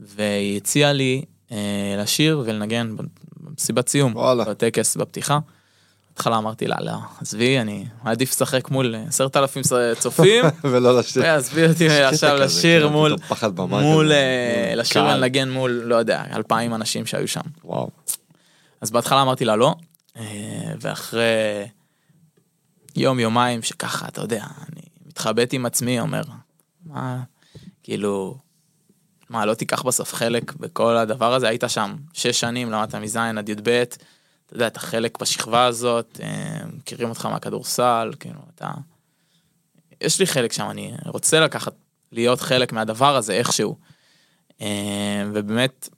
והיא הציעה לי אה, לשיר ולנגן במסיבת סיום, וואלה. בטקס בפתיחה. בהתחלה אמרתי לה, לא, עזבי, אני מעדיף לשחק מול עשרת אלפים צופים, ולא לשיר. עזבי אותי עכשיו לשיר כאילו, מול, אה, מול לשיר. ולנגן מול, לא יודע, אלפיים אנשים שהיו שם. וואו. אז בהתחלה אמרתי לה לא, אה, ואחרי יום, יומיים, שככה, אתה יודע, אני מתחבט עם עצמי, אומר, מה, כאילו, מה, לא תיקח בסוף חלק בכל הדבר הזה? היית שם שש שנים, למדת מז' עד י"ב, אתה יודע, אתה חלק בשכבה הזאת, אה, מכירים אותך מהכדורסל, כאילו, אתה... יש לי חלק שם, אני רוצה לקחת, להיות חלק מהדבר הזה איכשהו. אה, ובאמת,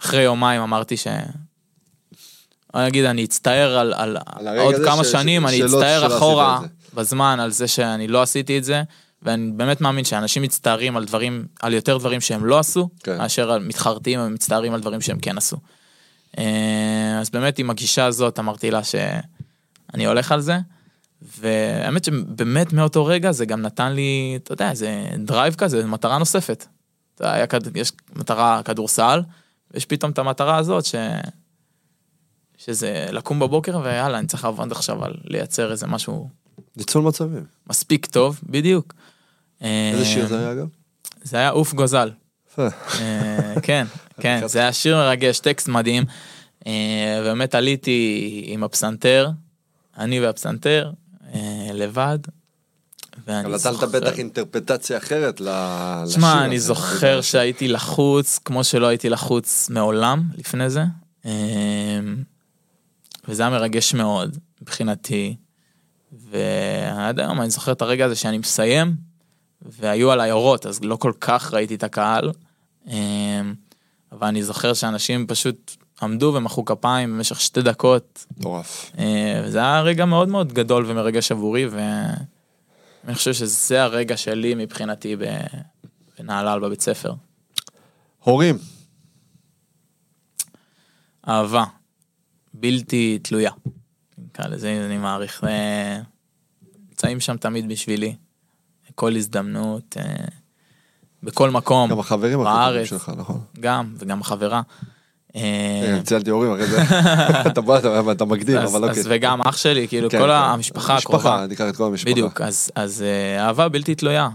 אחרי יומיים אמרתי ש... אני אגיד, אני אצטער על, על, על עוד כמה ש- שנים, ש- אני אצטער אחורה. בזמן על זה שאני לא עשיתי את זה, ואני באמת מאמין שאנשים מצטערים על דברים, על יותר דברים שהם לא עשו, כן. מאשר על מתחרטים ומצטערים על דברים שהם כן עשו. אה, אז באמת עם הגישה הזאת אמרתי לה שאני הולך על זה, והאמת שבאמת מאותו רגע זה גם נתן לי, אתה יודע, זה drive כזה, מטרה נוספת. היה, יש מטרה כדורסל, ויש פתאום את המטרה הזאת ש... שזה לקום בבוקר ויאללה, אני צריך לעבוד עכשיו על לייצר איזה משהו ניצול מצבים. מספיק טוב, בדיוק. איזה אה, שיר זה היה אגב? זה היה עוף גוזל. אה, כן, כן, זה היה שיר מרגש, טקסט מדהים. אה, באמת עליתי עם הפסנתר, אני והפסנתר, אה, לבד. אבל נתת זוכר- בטח אינטרפטציה אחרת לשיר שמע. אני זוכר שהייתי לחוץ, כמו שלא הייתי לחוץ מעולם לפני זה. וזה היה מרגש מאוד מבחינתי. ועד היום אני זוכר את הרגע הזה שאני מסיים, והיו עליי אורות, אז לא כל כך ראיתי את הקהל. אה, אבל אני זוכר שאנשים פשוט עמדו ומחאו כפיים במשך שתי דקות. מטורף. אה, וזה היה רגע מאוד מאוד גדול ומרגש עבורי, ואני חושב שזה הרגע שלי מבחינתי בנהלל בבית ספר. הורים. אהבה, בלתי תלויה. נקרא לזה, אני מעריך. אה, נמצאים שם תמיד בשבילי, בכל הזדמנות, אה, בכל מקום, גם החברים בארץ, שלך, נכון? גם, וגם חברה. אה, ציינתי הורים אחרי זה. אתה בא, אתה- מקדים, אז, אבל אז אוקיי. וגם אח שלי, כאילו כן, כל כן. המשפחה הקרובה. משפחה, ניקח את כל המשפחה. בדיוק, אז, אז אה, אהבה בלתי תלויה.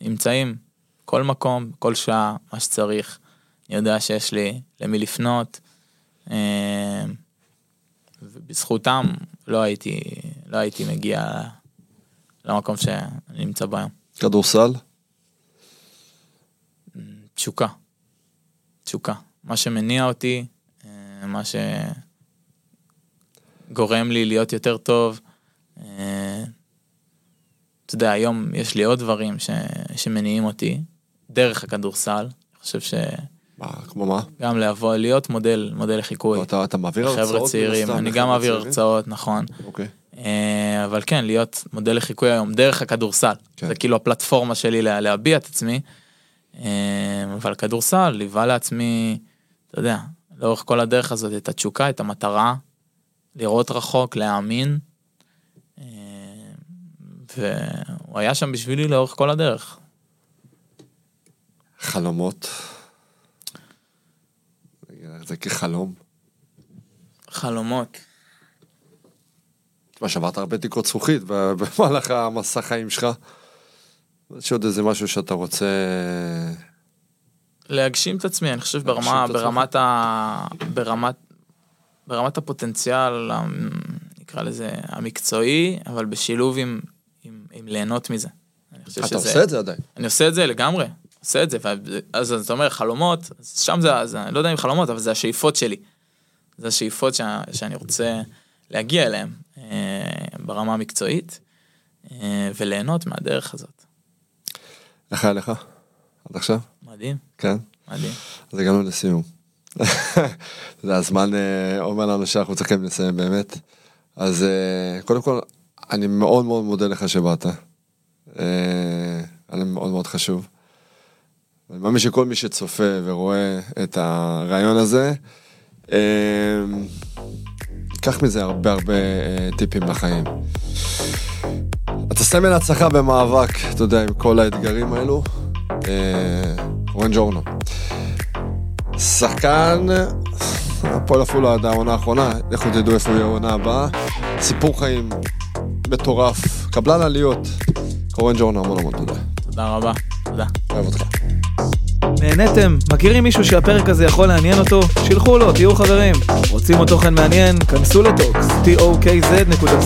נמצאים כל מקום, כל שעה, מה שצריך. אני יודע שיש לי למי לפנות. אה, ובזכותם לא הייתי, לא הייתי מגיע למקום שאני נמצא בו היום. כדורסל? תשוקה. תשוקה. מה שמניע אותי, אה, מה שגורם לי להיות יותר טוב. אה, אתה יודע, היום יש לי עוד דברים ש... שמניעים אותי, דרך הכדורסל. אני חושב מה, כמו מה? לבוא, להיות מודל, מודל לחיקוי. אתה אתה מעביר הרצאות? חבר'ה צעירים, אני גם מעביר? הרצאות, נכון. אוקיי. אה, אבל כן, להיות מודל לחיקוי היום דרך הכדורסל. כן. זה כאילו הפלטפורמה שלי לה- להביע את עצמי. אה, אבל כדורסל ליווה לעצמי, אתה יודע, לאורך כל הדרך הזאת את התשוקה, את המטרה, לראות רחוק, להאמין. אה, והוא היה שם בשבילי לאורך כל הדרך. חלומות. זה כחלום. חלומות. תשמע, שברת הרבה תקרות זכוכית במהלך המסע חיים שלך. יש עוד איזה משהו שאתה רוצה... להגשים את עצמי, אני חושב ברמה. ברמת ה... ברמת, ברמת הפוטנציאל, המ- נקרא לזה, המקצועי, אבל בשילוב עם, עם, עם ליהנות מזה. אתה שזה... עושה את זה עדיין. אני עושה את זה לגמרי, עושה את זה, ואז אז אתה אומר חלומות, שם זה, זה, אני לא יודע אם חלומות, אבל זה השאיפות שלי. זה השאיפות שה, שאני רוצה להגיע אליהן אה, ברמה המקצועית, אה, וליהנות מהדרך הזאת. איך היה לך? עד עכשיו? מדהים, כן? מדהים. אז הגענו לסיום. יודע, הזמן אה, אומר לנו שאנחנו צריכים לסיים באמת. אז אה, קודם כל, אני מאוד מאוד מודה לך שבאת. אה, לי מאוד מאוד חשוב. אני מאמין שכל מי שצופה ורואה את הרעיון הזה, אה, ייקח מזה הרבה הרבה אה, טיפים לחיים. אתה סמל הצלחה במאבק, אתה יודע, עם כל האתגרים האלו. אה, רואן ג'ורנו. שחקן הפועל עפולה עד העונה האחרונה, לכו תדעו איפה יהיה העונה הבאה. סיפור חיים מטורף, קבלן עליות. קורן ג'ורן, המון המון תודה. תודה רבה. תודה. אוהב אותך. נהנתם? מכירים מישהו שהפרק הזה יכול לעניין אותו? שילחו לו, תהיו חברים. רוצים עוד תוכן מעניין? כנסו לטוקס, tokz.co.il